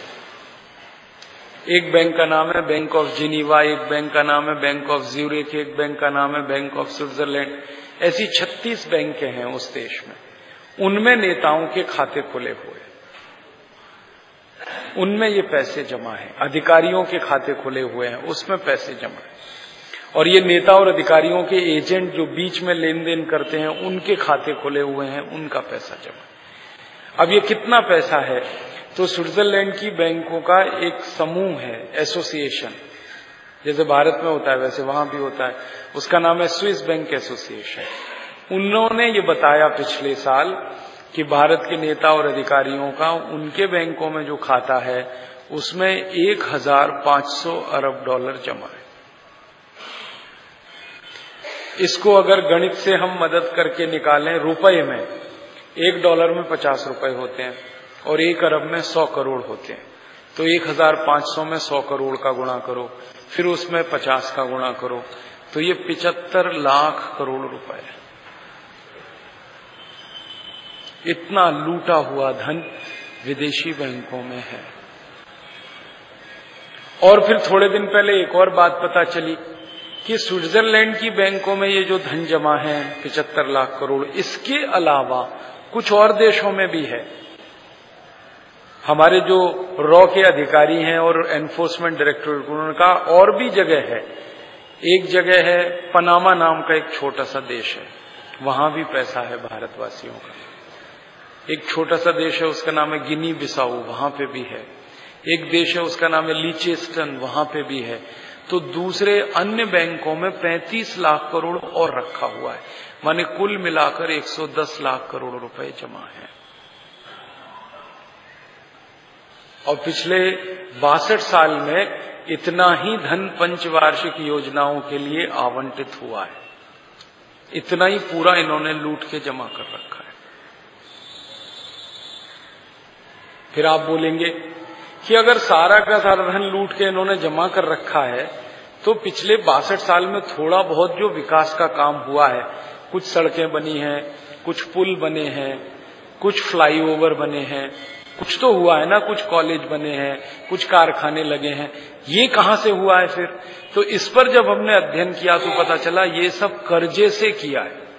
एक बैंक का नाम है बैंक ऑफ़ जिनीवा एक बैंक का नाम है बैंक ऑफ़ ज्यूरिक एक बैंक का नाम है बैंक ऑफ़ स्विट्जरलैंड ऐसी 36 बैंक हैं उस देश में। उनमें नेताओं के खाते खुले हुए उनमें ये पैसे जमा है। अधिकारियों के खाते खुले हुए हैं। उसमें पैसे जमा है। और ये नेता और अधिकारियों के एजेंट जो बीच में लेन देन करते हैं, उनके खाते खुले हुए हैं, उनका पैसा जमा। अब ये कितना पैसा है? तो स्विट्जरलैंड की बैंकों का एक समूह है, एसोसिएशन। जैसे भारत में होता है, वैसे वहाँ भी होता है। उसका नाम है स्विस बैंक एसोसिएशन। उन्होंने ये बताया पिछले साल कि भारत के नेता और अधिकारियों का, उनके बैंकों में जो खाता है, उसमें एक हज़ार पाँच सौ अरब डॉलर जमा है। इसको अगर गणित से हम मदद करके निकालें रुपए में, एक डॉलर में पचास रुपए होते हैं और एक अरब में सौ करोड़ होते हैं। तो एक हज़ार पाँच सौ में सौ करोड़ का गुणा करो, फिर उसमें पचास का गुणा करो। तो ये पिचहत्तर लाख करोड़ रुपए इतना लूटा हुआ धन विदेशी बैंकों में है। और फिर थोड़े दिन पहले एक और बात पता चली कि स्विट्जरलैंड की बैंकों में ये जो धन जमा है, पिचहत्तर लाख करोड़, इसके अलावा कुछ और देशों में भी है। हमारे जो रॉ के अधिकारी हैं और एनफोर्समेंट डायरेक्टोरेट उनका और भी जगह है। एक जगह है पनामा नाम का एक छोटा सा देश है। वहाँ भी पैसा है भारतवासियों का। एक छोटा सा देश है, उसका नाम है गिनी बिसाऊ, वहाँ पे भी है। एक देश है, उसका नाम है लीचेस्टन, वहाँ पे भी है। तो दूसरे अन्य बैंकों में 35 लाख करोड़ और रखा हुआ है। माने कुल मिलाकर 110 लाख करोड़ रुपए जमा है। और पिछले बासठ साल में इतना ही धन पंचवार्षिक योजनाओं के लिए आवंटित हुआ है। इतना ही पूरा इन्होंने लूट के जमा कर रखा है। फिर आप बोलेंगे कि अगर सारा का सारा धन लूट के इन्होंने जमा कर रखा है तो पिछले बासठ साल में थोड़ा बहुत जो विकास का काम हुआ है, कुछ सड़कें बनी हैं, कुछ पुल बने हैं, कुछ फ्लाईओवर बने हैं, कुछ तो हुआ है ना, कुछ कॉलेज बने हैं, कुछ कारखाने लगे हैं, ये कहाँ से हुआ है फिर? तो इस पर जब हमने अध्ययन किया तो पता चला ये सब कर्जे से किया है।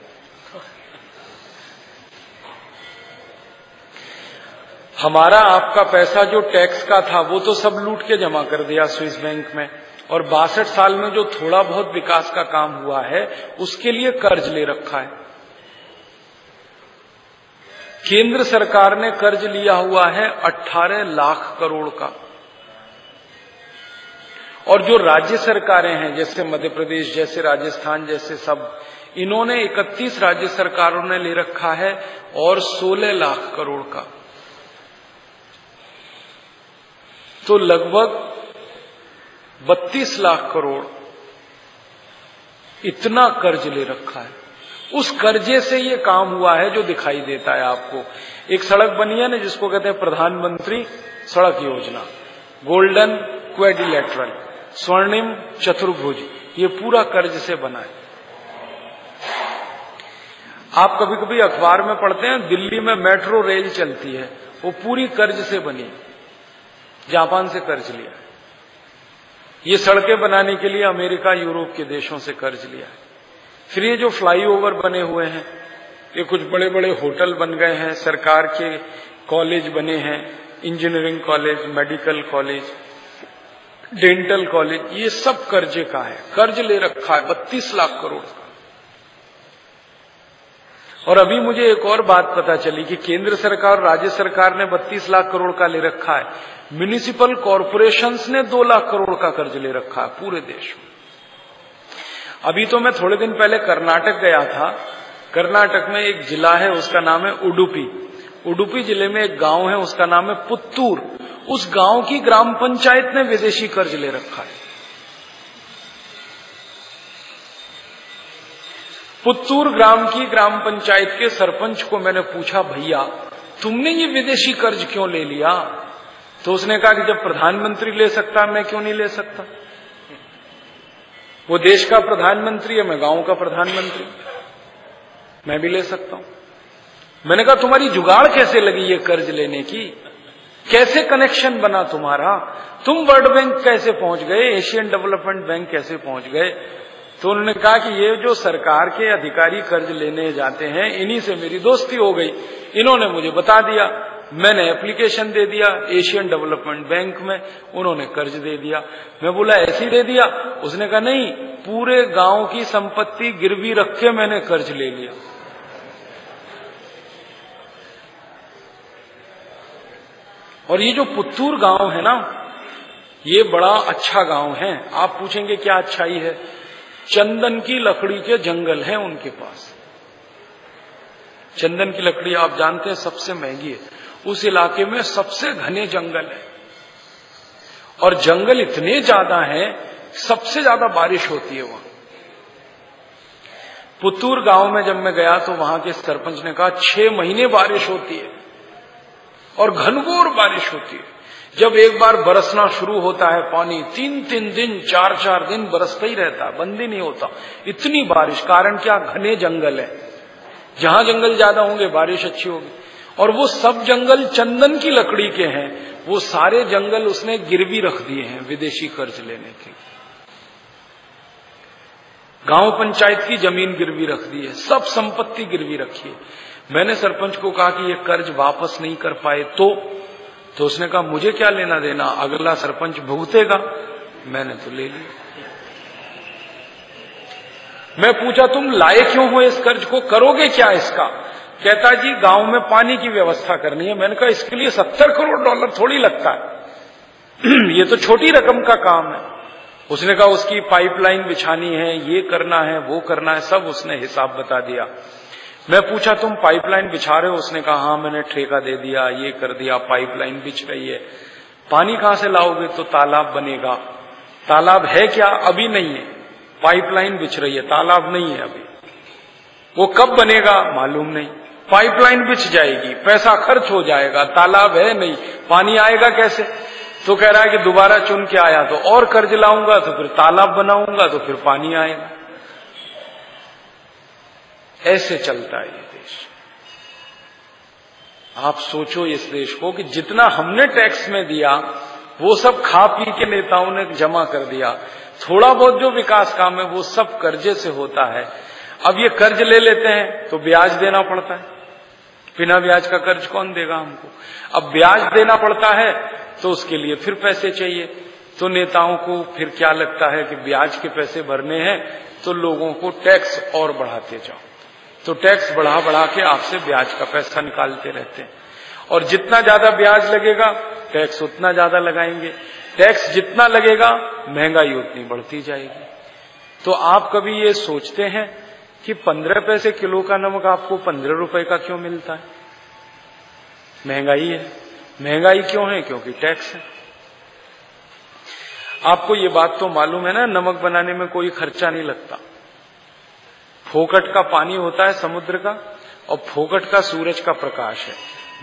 हमारा आपका पैसा जो टैक्स का था, वो तो सब लूट के जमा कर दिया स्विस बैंक में। और बासठ साल में जो थोड़ा बहुत विकास का काम हुआ है, उसके लिए कर्ज ले रखा है। केंद्र सरकार ने कर्ज लिया हुआ है 18 लाख करोड़ का। और जो राज्य सरकारें हैं, जैसे मध्य प्रदेश, जैसे राजस्थान, जैसे सब, इन्होंने 31 राज्य सरकारों ने ले रखा है और 16 लाख करोड़ का। तो लगभग 32 लाख करोड़ इतना कर्ज ले रखा है। उस कर्जे से ये काम हुआ है जो दिखाई देता है आपको। एक सड़क बनी है ना, जिसको कहते हैं प्रधानमंत्री सड़क योजना। गोल्डन क्वेडिलेटरल स्वर्णिम चतुर्भुज, ये पूरा कर्ज से बना है। आप कभी कभी अखबार में पढ़ते हैं, दिल्ली में मेट्रो रेल चलती है, वो पूरी कर्ज से बनी जापान से कर्ज लिया। है ये सड़कें बनाने के लिए अमेरिका, यूरोप के देशों से कर्ज लिया। है फिर ये जो फ्लाईओवर बने हुए हैं, ये कुछ बड़े बड़े होटल बन गए हैं, सरकार के कॉलेज बने हैं, engineering college, medical college, dental college, ये सब कर्जे का है। कर्ज ले रखा है, बत्तीस लाख करोड़ का। और अभी मुझे एक और बात पता चली कि केंद्र सरकार और राज्य सरकार ने 32 लाख करोड़ का ले रखा है। म्यूनिसिपल कॉरपोरेशंस ने 2 लाख करोड़ का कर्ज ले रखा है पूरे देश में। अभी तो मैं थोड़े दिन पहले कर्नाटक गया था। कर्नाटक में एक जिला है, उसका नाम है उडुपी। उडुपी ज़िले में एक गाँव है, उसका नाम है पुत्तूर। उस गाँव की ग्राम पंचायत ने विदेशी कर्ज ले रखा है। पुत्तूर ग्राम की ग्राम पंचायत के सरपंच को मैंने पूछा, भैया, तुमने ये विदेशी कर्ज क्यों ले लिया? तो उसने कहा कि जब प्रधानमंत्री ले सकता, मैं क्यों नहीं ले सकता? वो देश का प्रधानमंत्री है, मैं गाँव का प्रधानमंत्री, मैं भी ले सकता हूँ। मैंने कहा, तुम्हारी जुगाड़ कैसे लगी ये कर्ज लेने की? कैसे कनेक्शन बना तुम्हारा? तुम वर्ल्ड बैंक कैसे पहुँच गए? एशियन डेवलपमेंट बैंक कैसे पहुँच गए? तो उन्होंने कहा कि ये जो सरकार के अधिकारी कर्ज लेने जाते हैं, इन्हीं से मेरी दोस्ती हो गई। इन्होंने मुझे बता दिया, मैंने एप्लीकेशन दे दिया एशियन डेवलपमेंट बैंक में उन्होंने कर्ज दे दिया। मैं बोला, ऐसे दे दिया? उसने कहा, नहीं, पूरे गाँव की संपत्ति गिरवी रख के मैंने कर्ज ले लिया। और ये जो पुत्तूर गाँव है ना, ये बड़ा अच्छा गाँव है। आप पूछेंगे, क्या अच्छाई है? चंदन की लकड़ी के जंगल हैं उनके पास। चंदन की लकड़ी आप जानते हैं सबसे महँगी है। उस इलाके में सबसे घने जंगल है। और जंगल इतने ज़्यादा हैं, सबसे ज़्यादा बारिश होती है वहाँ। पुतूर गाँव में जब मैं गया तो वहाँ के सरपंच ने कहा, छह महीने बारिश होती है और घनघोर बारिश होती है। जब एक बार बरसना शुरू होता है पानी तीन तीन दिन चार चार दिन बरसता ही रहता है बंद ही नहीं होता। इतनी बारिश, कारण क्या? घने जंगल है। जहाँ जंगल ज़्यादा होंगे, बारिश अच्छी होगी। और वो सब जंगल चंदन की लकड़ी के हैं। वो सारे जंगल उसने गिरवी रख दिए हैं, विदेशी कर्ज लेने के गाँव पंचायत की ज़मीन गिरवी रख दी है, सब संपत्ति गिरवी रखी है। मैंने सरपंच को कहा कि ये कर्ज वापस नहीं कर पाए तो तो उसने कहा, मुझे क्या लेना देना? अगला सरपंच भुगतेगा। मैंने तो ले लिया। मैं पूछा, तुम लाए क्यों हो इस कर्ज को? करोगे क्या इसका? कहता, जी, गाँव में पानी की व्यवस्था करनी है। मैंने कहा, इसके लिए सत्तर करोड़ डॉलर थोड़ी लगता है। ये तो छोटी रकम का काम है। उसने कहा, उसकी पाइपलाइन बिछानी है, ये करना है, वो करना है। सब उसने हिसाब बता दिया। मैं पूछा, तुम पाइपलाइन बिछा रहे हो? उसने कहा हाँ मैंने ठेका दे दिया, ये कर दिया, पाइपलाइन बिछ रही है। पानी कहाँ से लाओगे तो तालाब बनेगा। तालाब है क्या? अभी नहीं है। पाइपलाइन बिछ रही है, तालाब नहीं है अभी। वो कब बनेगा? मालूम नहीं। पाइपलाइन बिछ जाएगी, पैसा खर्च हो जाएगा, तालाब है नहीं। पानी आएगा कैसे? तो कह रहा है कि, दोबारा चुन के आया तो और कर्ज लाऊँगा तो फिर तालाब बनाऊँगा तो फिर पानी आएगा। ऐसे चलता है ये देश। आप सोचो इस देश को कि जितना हमने टैक्स में दिया, वो सब खा पी के नेताओं ने जमा कर दिया। थोड़ा बहुत जो विकास काम है, वो सब कर्जे से होता है। अब ये कर्ज ले लेते हैं तो ब्याज देना पड़ता है। बिना ब्याज का कर्ज कौन देगा हमको? अब ब्याज देना पड़ता है तो उसके लिए फिर पैसे चाहिए। तो नेताओं को फिर क्या लगता है कि ब्याज के पैसे भरने हैं तो लोगों को टैक्स और बढ़ाते जाओ। तो टैक्स बढ़ा बढ़ा के आपसे ब्याज का पैसा निकालते रहते हैं। और जितना ज़्यादा ब्याज लगेगा टैक्स उतना ज़्यादा लगाएँगे। टैक्स जितना लगेगा, महँगाई उतनी बढ़ती जाएगी। तो आप कभी ये सोचते हैं कि पंद्रह पैसे किलो का नमक आपको पंद्रह रुपए का क्यों मिलता है? महँगाई है। महँगाई क्यों है? क्योंकि टैक्स है। आपको ये बात तो मालूम है ना, नमक बनाने में कोई खर्चा नहीं लगता। फोकट का पानी होता है समुद्र का और फोकट का सूरज का प्रकाश है।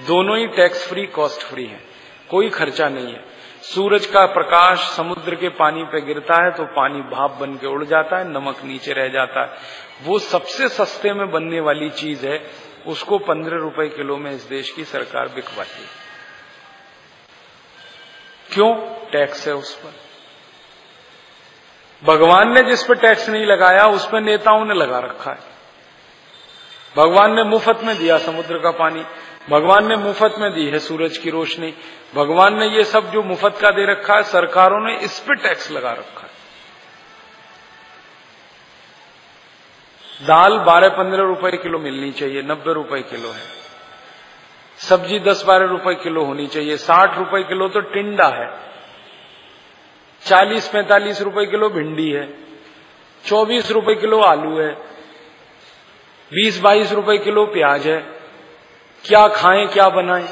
दोनों ही टैक्स फ्री कॉस्ट फ्री है। कोई खर्चा नहीं है। सूरज का प्रकाश समुद्र के पानी पे गिरता है तो पानी भाप बन के उड़ जाता है, नमक नीचे रह जाता है। वो सबसे सस्ते में बनने वाली चीज़ है, उसको पंद्रह रुपए किलो में इस देश की सरकार बिकवाती है। क्यों? टैक्स है उस पर। भगवान ने जिस पर टैक्स नहीं लगाया, उस पर नेताओं ने लगा रखा है। भगवान ने मुफ़्त में दिया समुद्र का पानी, भगवान ने मुफ़्त में दी है सूरज की रोशनी, भगवान ने ये सब जो मुफ़्त का दे रखा है, सरकारों ने इस पर टैक्स लगा रखा है। दाल बारह पंद्रह रुपए किलो मिलनी चाहिए, नब्बे रुपए किलो है। सब्ज़ी दस बारह रुपए किलो होनी चाहिए, साठ रुपए किलो तो टिंडा है। चालीस पैंतालीस रुपए किलो भिंडी है, चौबीस रुपए किलो आलू है, बीस बाईस रुपए किलो प्याज है। क्या खाएँ, क्या बनाएँ?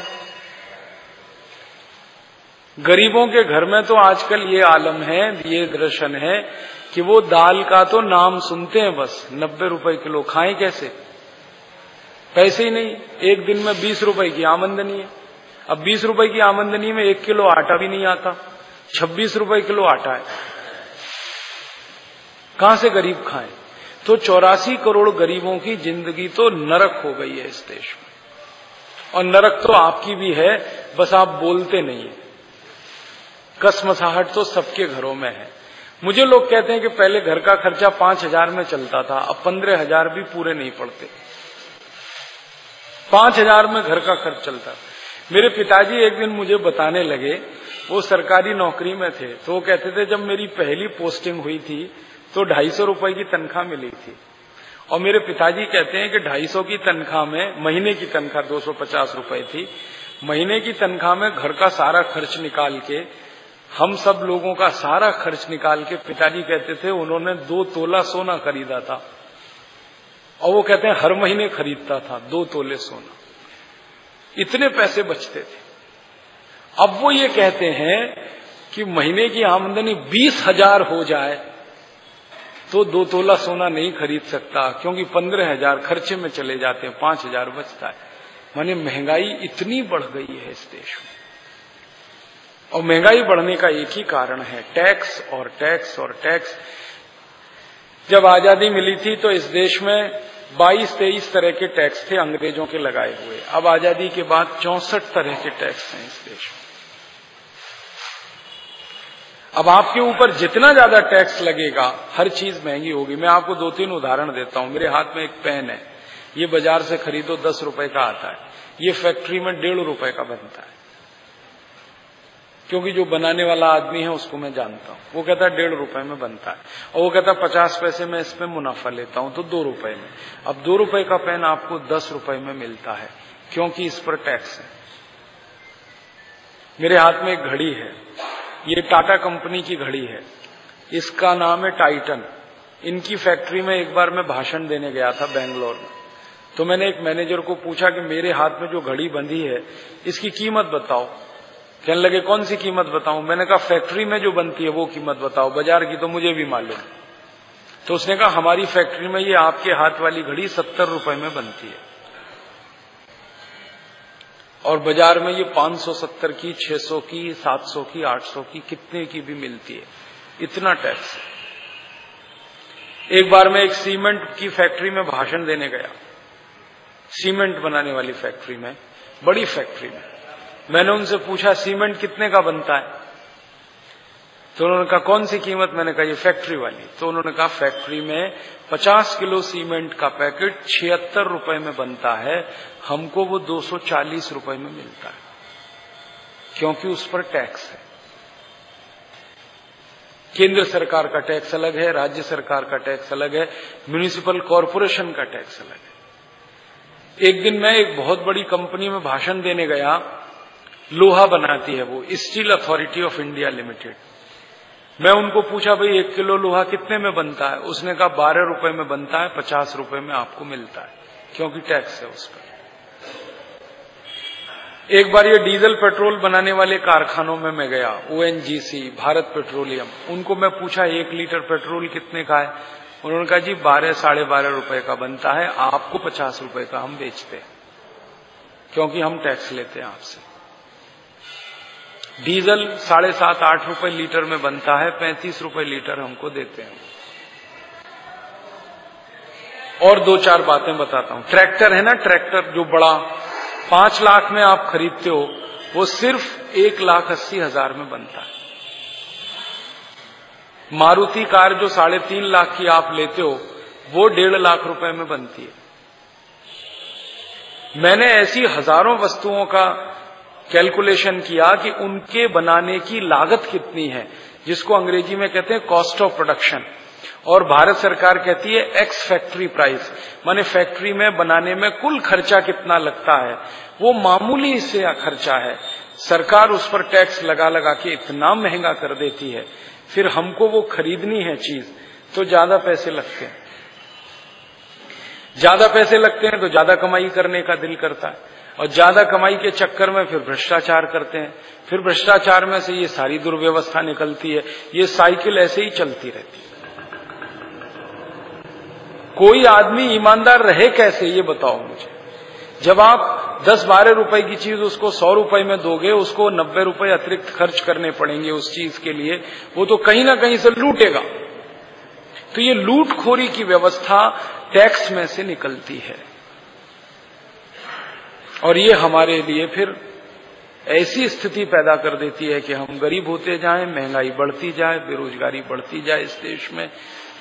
गरीबों के घर में तो आजकल ये आलम है, ये दर्शन है कि वो दाल का तो नाम सुनते हैं बस, नब्बे रुपए किलो खाएँ कैसे? पैसे ही नहीं, एक दिन में बीस रुपए की आमंदनी है। अब बीस रुपए की आमंदनी में एक किलो आटा भी नहीं आता। छब्बीस रुपए किलो आटा है। कहाँ से गरीब खाएँ? तो चौरासी करोड़ गरीबों की ज़िंदगी तो नरक हो गई है इस देश में। और नरक तो आपकी भी है, बस आप बोलते नहीं है। कसमसाहट तो सबके घरों में है। मुझे लोग कहते हैं कि पहले घर का खर्चा पाँच हज़ार में चलता था, अब पंद्रह हज़ार भी पूरे नहीं पड़ते। पाँच हज़ार में घर का खर्च चलता। मेरे पिताजी एक दिन मुझे बताने लगे वो सरकारी नौकरी में थे तो वो कहते थे, जब मेरी पहली पोस्टिंग हुई थी तो ढाई सौ रुपए की तनख्वाह मिली थी। और मेरे पिताजी कहते हैं कि ढाई सौ की तनख्वाह में, महीने की तनख्वाह दो सौ पचास रुपए थी, महीने की तनख्वाह में घर का सारा खर्च निकाल के, हम सब लोगों का सारा खर्च निकाल के पिताजी कहते थे, उन्होंने दो तोला सोना खरीदा था। और वो कहते हैं, हर महीने खरीदता था, दो तोले सोना। इतने पैसे बचते थे। अब वो ये कहते हैं कि महीने की आमदनी बीस हज़ार हो जाए तो दो तोला सोना नहीं खरीद सकता, क्योंकि पंद्रह हज़ार खर्चे में चले जाते हैं, पाँच हज़ार बचता है। माने महँगाई इतनी बढ़ गई है इस देश में। और महँगाई बढ़ने का एक ही कारण है, टैक्स और टैक्स और टैक्स। जब आज़ादी मिली थी तो इस देश में 22-23 तरह के टैक्स थे अंग्रेज़ों के लगाए हुए। अब आज़ादी के बाद चौसठ तरह के टैक्स हैं इस देश में। अब आपके ऊपर जितना ज़्यादा टैक्स लगेगा, हर चीज़ महँगी होगी। मैं आपको दो तीन उदाहरण देता हूँ। मेरे हाथ में एक पेन है। ये बाज़ार से खरीदो, दस रुपए का आता है। ये फैक्ट्री में डेढ़ रुपए का बनता है। क्योंकि जो बनाने वाला आदमी है, उसको मैं जानता हूँ। वो कहता है, डेढ़ रुपए में बनता है। और वो कहता है, पचास पैसे में इसमें मुनाफा लेता हूँ। तो दो रुपए में। अब दो रुपए का पेन आपको दस रुपए में मिलता है, क्योंकि इस पर टैक्स है। मेरे हाथ में एक घड़ी है। ये टाटा कंपनी की घड़ी है। इसका नाम है टाइटन। इनकी फैक्ट्री में एक बार मैं भाषण देने गया था बेंगलोर में। तो मैंने एक मैनेजर को पूछा कि मेरे हाथ में जो घड़ी बंधी है, इसकी कीमत बताओ। कहने लगे, कौन सी कीमत बताऊँ? मैंने कहा, फैक्ट्री में जो बनती है वो कीमत बताओ। बाज़ार की तो मुझे भी मालूम तो उसने कहा, हमारी फैक्ट्री में ये आपके हाथ वाली घड़ी सत्तर रुपए में बनती है। और बाज़ार में ये 570 की 600 की 700 की 800 की, कितने की भी मिलती है। इतना टैक्स है। एक बार मैं एक सीमेंट की फैक्ट्री में भाषण देने गया। सीमेंट बनाने वाली फैक्ट्री में, बड़ी फैक्ट्री में। मैंने उनसे पूछा, सीमेंट कितने का बनता है? तो उन्होंने कहा, कौन सी कीमत? मैंने कहा, ये फैक्ट्री वाली। तो उन्होंने कहा फैक्ट्री में 50 किलो सीमेंट का पैकेट छिहत्तर रुपए में बनता है। हमको वो 240 रुपए में मिलता है, क्योंकि उस पर टैक्स है। केंद्र सरकार का टैक्स अलग है, राज्य सरकार का टैक्स अलग है, म्यूनिसिपल कॉरपोरेशन का टैक्स अलग है। एक दिन मैं एक बहुत बड़ी कंपनी में भाषण देने गया, लोहा बनाती है वो, steel authority of India limited. मैं उनको पूछा, भाई, एक किलो लोहा कितने में बनता है? उसने कहा, बारह रुपए में बनता है, पचास रुपए में आपको मिलता है, क्योंकि टैक्स है उस पर एक बार ये डीजल पेट्रोल बनाने वाले कारखानों में मैं गया ओएनजीसी भारत पेट्रोलियम। उनको मैं पूछा, एक लीटर पेट्रोल कितने का है? उन्होंने कहा, जी, बारह, साढ़े बारह रुपए का बनता है, आपको पचास रुपए का हम बेचते हैं, क्योंकि हम टैक्स लेते हैं आपसे। डीजल साढ़े सात, आठ रुपए लीटर में बनता है, पैंतीस रुपए लीटर हमको देते हैं। और दो चार बातें बताता हूँ। ट्रैक्टर है ना, ट्रैक्टर जो बड़ा पाँच लाख में आप खरीदते हो, वो सिर्फ़ एक लाख अस्सी हज़ार में बनता है। मारुति कार जो साढ़े तीन लाख की आप लेते हो, वो डेढ़ लाख रुपए में बनती है। मैंने ऐसी हज़ारों वस्तुओं का कैलकुलेशन किया कि उनके बनाने की लागत कितनी है, जिसको अंग्रेज़ी में कहते हैं कॉस्ट ऑफ़ प्रोडक्शन और भारत सरकार कहती है एक्स फैक्ट्री प्राइस माने फैक्ट्री में बनाने में कुल खर्चा कितना लगता है? वो मामूली से खर्चा है। सरकार उस पर टैक्स लगा लगा के इतना महँगा कर देती है। फिर हमको वो खरीदनी है चीज़ तो ज़्यादा पैसे लगते हैं। ज़्यादा पैसे लगते हैं तो ज़्यादा कमाई करने का दिल करता है। और ज़्यादा कमाई के चक्कर में फिर भ्रष्टाचार करते हैं। फिर भ्रष्टाचार में से ये सारी दुर्व्यवस्था निकलती है। ये साइकिल ऐसे ही चलती रहती है। कोई आदमी ईमानदार रहे कैसे, ये बताओ मुझे। जब आप दस बारह रुपए की चीज़ उसको सौ रुपए में दोगे, उसको नब्बे रुपए अतिरिक्त खर्च करने पड़ेंगे उस चीज़ के लिए, वो तो कहीं ना कहीं से लूटेगा। तो ये लूटखोरी की व्यवस्था टैक्स में से निकलती है। और ये हमारे लिए फिर ऐसी स्थिति पैदा कर देती है कि हम गरीब होते जाएँ, महँगाई बढ़ती जाए, बेरोजगारी बढ़ती जाए इस देश में,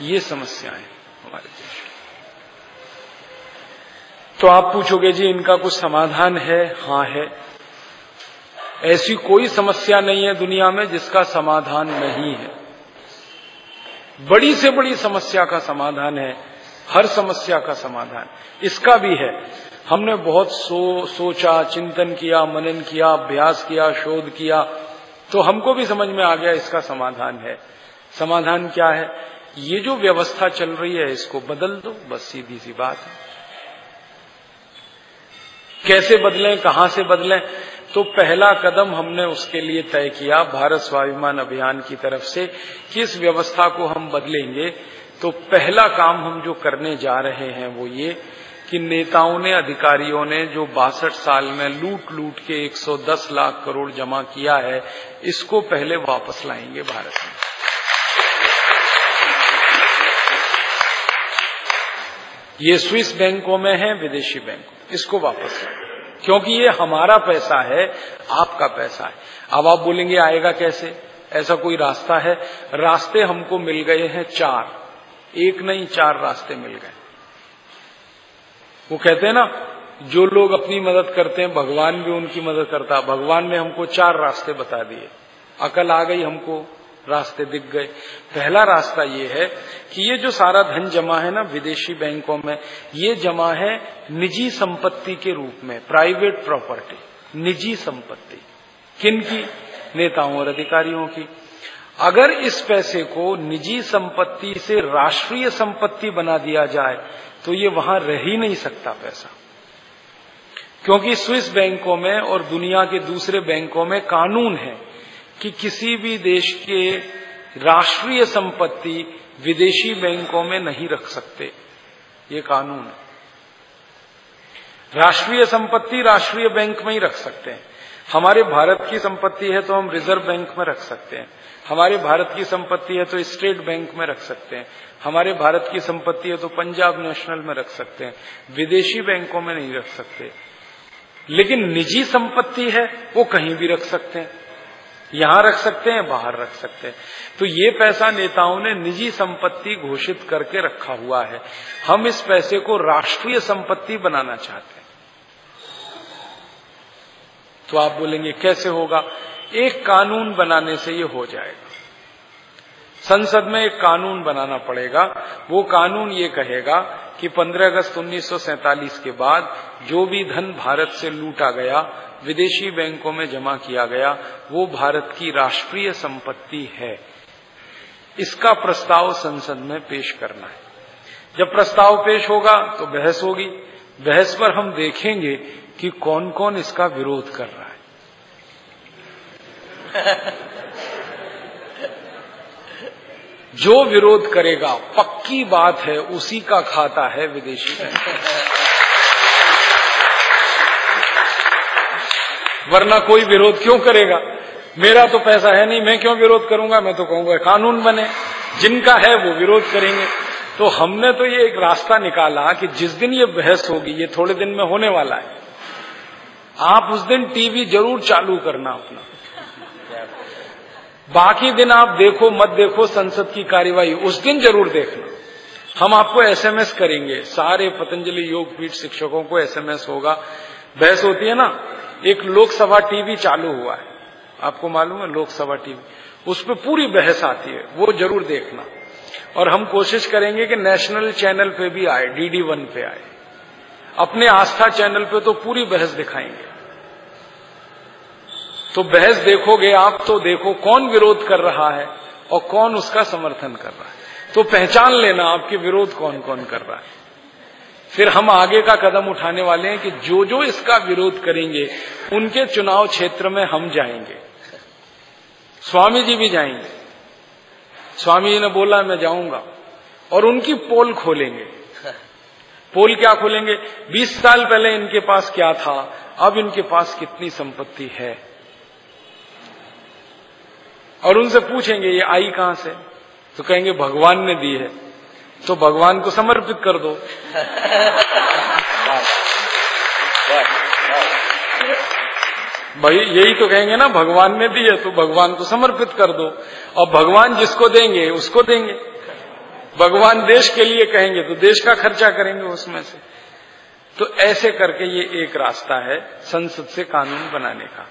ये समस्याएँ हमारे देश में तो आप पूछोगे जी इनका कुछ समाधान है? हाँ है। ऐसी कोई समस्या नहीं है दुनिया में जिसका समाधान नहीं है। बड़ी से बड़ी समस्या का समाधान है हर समस्या का समाधान। इसका भी है। हमने बहुत सो, सोचा चिंतन किया मनन किया अभ्यास किया शोध किया तो हमको भी समझ में आ गया इसका समाधान है। समाधान क्या है? ये जो व्यवस्था चल रही है इसको बदल दो बस सीधी सी बात है। कैसे बदलें, कहाँ से बदलें? तो पहला कदम हमने उसके लिए तय किया भारत स्वाभिमान अभियान की तरफ़ से, किस व्यवस्था को हम बदलेंगे? तो पहला काम हम जो करने जा रहे हैं वो ये कि नेताओं ने, अधिकारियों ने जो बासठ साल में लूट लूट के 110 लाख करोड़ जमा किया है, इसको पहले वापस लाएँगे भारत में। ये स्विस बैंकों में है, विदेशी बैंकों इसको वापस। क्योंकि ये हमारा पैसा है, आपका पैसा है। अब आप बोलेंगे, आएगा कैसे? ऐसा कोई रास्ता है? रास्ते हमको मिल गए हैं चार। एक नहीं, चार रास्ते मिल गए। वो कहते हैं ना, जो लोग अपनी मदद करते हैं, भगवान भी उनकी मदद करता भगवान ने हमको चार रास्ते बता दिए। अकल आ गई हमको। रास्ते दिख गए। पहला रास्ता ये है कि ये जो सारा धन जमा है ना विदेशी बैंकों में, ये जमा है निजी संपत्ति के रूप में प्राइवेट प्रॉपर्टी निजी संपत्ति। किन की? नेताओं और अधिकारियों की। अगर इस पैसे को निजी संपत्ति से राष्ट्रीय संपत्ति बना दिया जाए तो ये वहाँ रह ही नहीं सकता पैसा। क्योंकि स्विस बैंकों में और दुनिया के दूसरे बैंकों में कानून है। कि किसी भी देश के राष्ट्रीय संपत्ति विदेशी बैंकों में नहीं रख सकते। ये कानून राष्ट्रीय संपत्ति राष्ट्रीय बैंक में ही रख सकते हैं। हमारे भारत की संपत्ति है तो हम रिज़र्व बैंक में रख सकते हैं। हमारे भारत की संपत्ति है तो स्टेट बैंक में रख सकते हैं। हमारे भारत की संपत्ति है तो पंजाब नेशनल में रख सकते हैं। विदेशी बैंकों में नहीं रख सकते। लेकिन निजी संपत्ति है, वो कहीं भी रख सकते हैं। यहाँ रख सकते हैं, बाहर रख सकते हैं। तो ये पैसा नेताओं ने निजी संपत्ति घोषित करके रखा हुआ है। हम इस पैसे को राष्ट्रीय संपत्ति बनाना चाहते हैं। तो आप बोलेंगे, कैसे होगा? एक कानून बनाने से ये हो जाएगा। संसद में एक कानून बनाना पड़ेगा। वो कानून ये कहेगा कि 15 अगस्त 1947 के बाद जो भी धन भारत से लूटा गया विदेशी बैंकों में जमा किया गया, वो भारत की राष्ट्रीय संपत्ति है। इसका प्रस्ताव संसद में पेश करना है। जब प्रस्ताव पेश होगा तो बहस होगी। बहस पर हम देखेंगे कि कौन कौन इसका विरोध कर रहा है। जो विरोध करेगा, पक्की बात है, उसी का खाता है विदेशी बैंक। वरना कोई विरोध क्यों करेगा? मेरा तो पैसा है नहीं, मैं क्यों विरोध करूँगा? मैं तो कहूँगा कानून बने, जिनका है वो विरोध करेंगे। तो हमने तो ये एक रास्ता निकाला कि जिस दिन ये बहस होगी, ये थोड़े दिन में होने वाला है। आप उस दिन टीवी ज़रूर चालू करना अपना। बाकी दिन आप देखो, मत देखो, संसद की कार्यवाही, उस दिन ज़रूर देखना। हम आपको एसएमएस करेंगे। सारे पतंजलि योग पीठ शिक्षकों को एसएमएस होगा। बहस होती है ना? एक लोकसभा टीवी चालू हुआ है। आपको मालूम है, लोकसभा टीवी। उस पर पूरी बहस आती है, वो ज़रूर देखना। और हम कोशिश करेंगे कि नेशनल चैनल पे भी आए, डीडी वन पे आए। अपने आस्था चैनल पे तो पूरी बहस दिखाएँगे। तो बहस देखोगे आप तो देखो कौन विरोध कर रहा है और कौन उसका समर्थन कर रहा है। तो पहचान लेना आपके विरोध कौन कौन कर रहा है। फिर हम आगे का कदम उठाने वाले हैं कि जो जो इसका विरोध करेंगे, उनके चुनाव क्षेत्र में हम जाएँगे। स्वामी जी भी जाएँगे। स्वामी जी ने बोला, मैं जाऊँगा। और उनकी पोल खोलेंगे। पोल क्या खोलेंगे? 20 साल पहले इनके पास क्या था? अब इनके पास कितनी संपत्ति है? और उनसे पूछेंगे, ये आई कहाँ से? तो कहेंगे, भगवान ने दी है। तो भगवान को समर्पित कर दो। भाई, यही तो कहेंगे ना, भगवान ने दी है तो भगवान को समर्पित कर दो। और भगवान जिसको देंगे, उसको देंगे। भगवान देश के लिए कहेंगे तो देश का खर्चा करेंगे उसमें से। तो ऐसे करके ये एक रास्ता है, संसद से कानून बनाने का।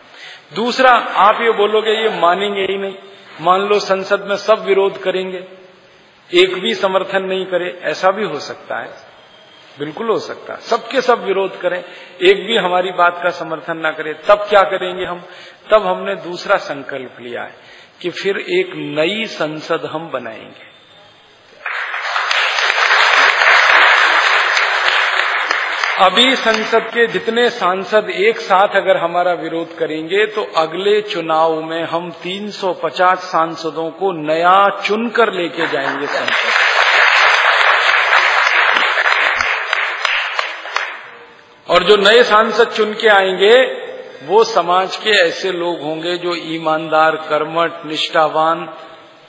दूसरा, आप ये बोलोगे, ये मानेंगे ही नहीं। मान लो संसद में सब विरोध करेंगे। एक भी समर्थन नहीं करे, ऐसा भी हो सकता है। बिल्कुल हो सकता है। सबके सब विरोध करें, एक भी हमारी बात का समर्थन ना करे, तब क्या करेंगे हम? तब हमने दूसरा संकल्प लिया है कि फिर एक नई संसद हम बनाएँगे। अभी संसद के जितने सांसद एक साथ अगर हमारा विरोध करेंगे तो अगले चुनाव में हम 350 सांसदों को नया चुनकर लेके जाएँगे संसद। और जो नए सांसद चुन के आएँगे, वो समाज के ऐसे लोग होंगे जो ईमानदार, कर्मठ, निष्ठावान,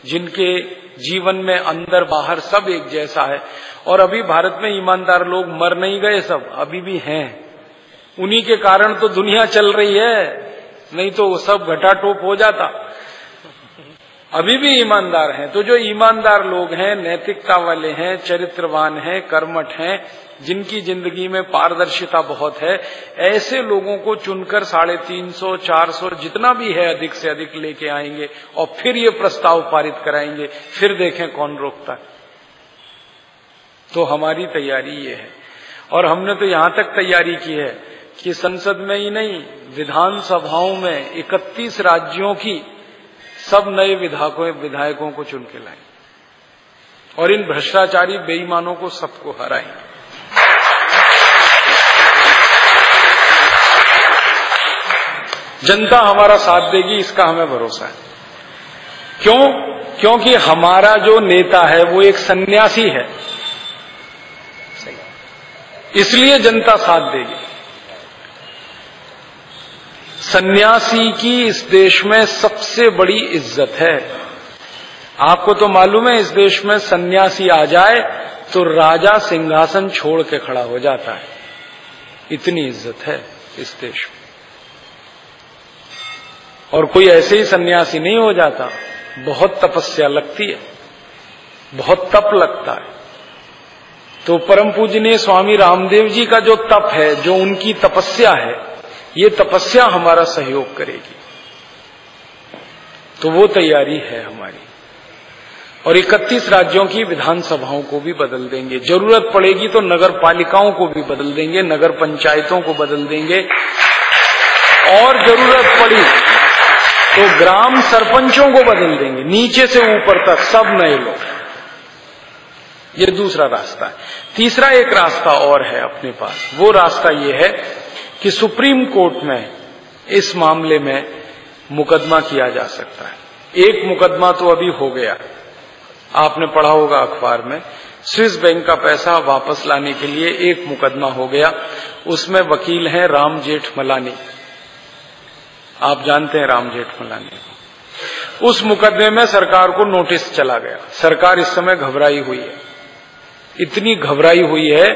जिनके जीवन में अंदर बाहर सब एक जैसा है। और अभी भारत में ईमानदार लोग मर नहीं गए सब, अभी भी हैं। उन्हीं के कारण तो दुनिया चल रही है, नहीं तो सब घटाटोप हो जाता। अभी भी ईमानदार हैं। तो जो ईमानदार लोग हैं, नैतिकता वाले हैं, चरित्रवान हैं, कर्मठ हैं, जिनकी ज़िंदगी में पारदर्शिता बहुत है, ऐसे लोगों को चुनकर साढ़े तीन सौ, चार सौ जितना भी है अधिक से अधिक लेके आएँगे और फिर ये प्रस्ताव पारित कराएँगे। फिर देखें कौन रोकता है। तो हमारी तैयारी ये है। और हमने तो यहाँ तक तैयारी की है कि संसद में ही नहीं, विधानसभाओं में 31 राज्यों की सब नए विधायकों विधायकों को चुन के लाए। और इन भ्रष्टाचारी बेईमानों को सबको हराएँगे जनता हमारा साथ देगी, इसका हमें भरोसा है। क्यों? क्योंकि हमारा जो नेता है, वो एक सन्यासी है। इसलिए जनता साथ देगी। सन्यासी की इस देश में सबसे बड़ी इज़्ज़त है। आपको तो मालूम है, इस देश में सन्यासी आ जाए तो राजा सिंहासन छोड़ के खड़ा हो जाता है। इतनी इज़्ज़त है इस देश में। और कोई ऐसे ही सन्यासी नहीं हो जाता। बहुत तपस्या लगती है, बहुत तप लगता है। तो परम पूजनीय स्वामी रामदेव जी का जो तप है, जो उनकी तपस्या है, ये तपस्या हमारा सहयोग करेगी। तो वो तैयारी है हमारी। और 31 राज्यों की विधानसभाओं को भी बदल देंगे। ज़रूरत पड़ेगी तो नगर पालिकाओं को भी बदल देंगे, नगर पंचायतों को बदल देंगे। और ज़रूरत पड़ी तो ग्राम सरपंचों को बदल देंगे। नीचे से ऊपर तक सब नए लोग। ये दूसरा रास्ता है। तीसरा एक रास्ता और है अपने पास। वो रास्ता ये है कि सुप्रीम कोर्ट में इस मामले में मुकदमा किया जा सकता है। एक मुकदमा तो अभी हो गया। आपने पढ़ा होगा अखबार में, स्विस बैंक का पैसा वापस लाने के लिए एक मुकदमा हो गया। उसमें वकील हैं राम जेठ मलानी आप जानते हैं राम जेठ मलानी उस मुकदमे में सरकार को नोटिस चला गया। सरकार इस समय घबराई हुई है। इतनी घबराई हुई है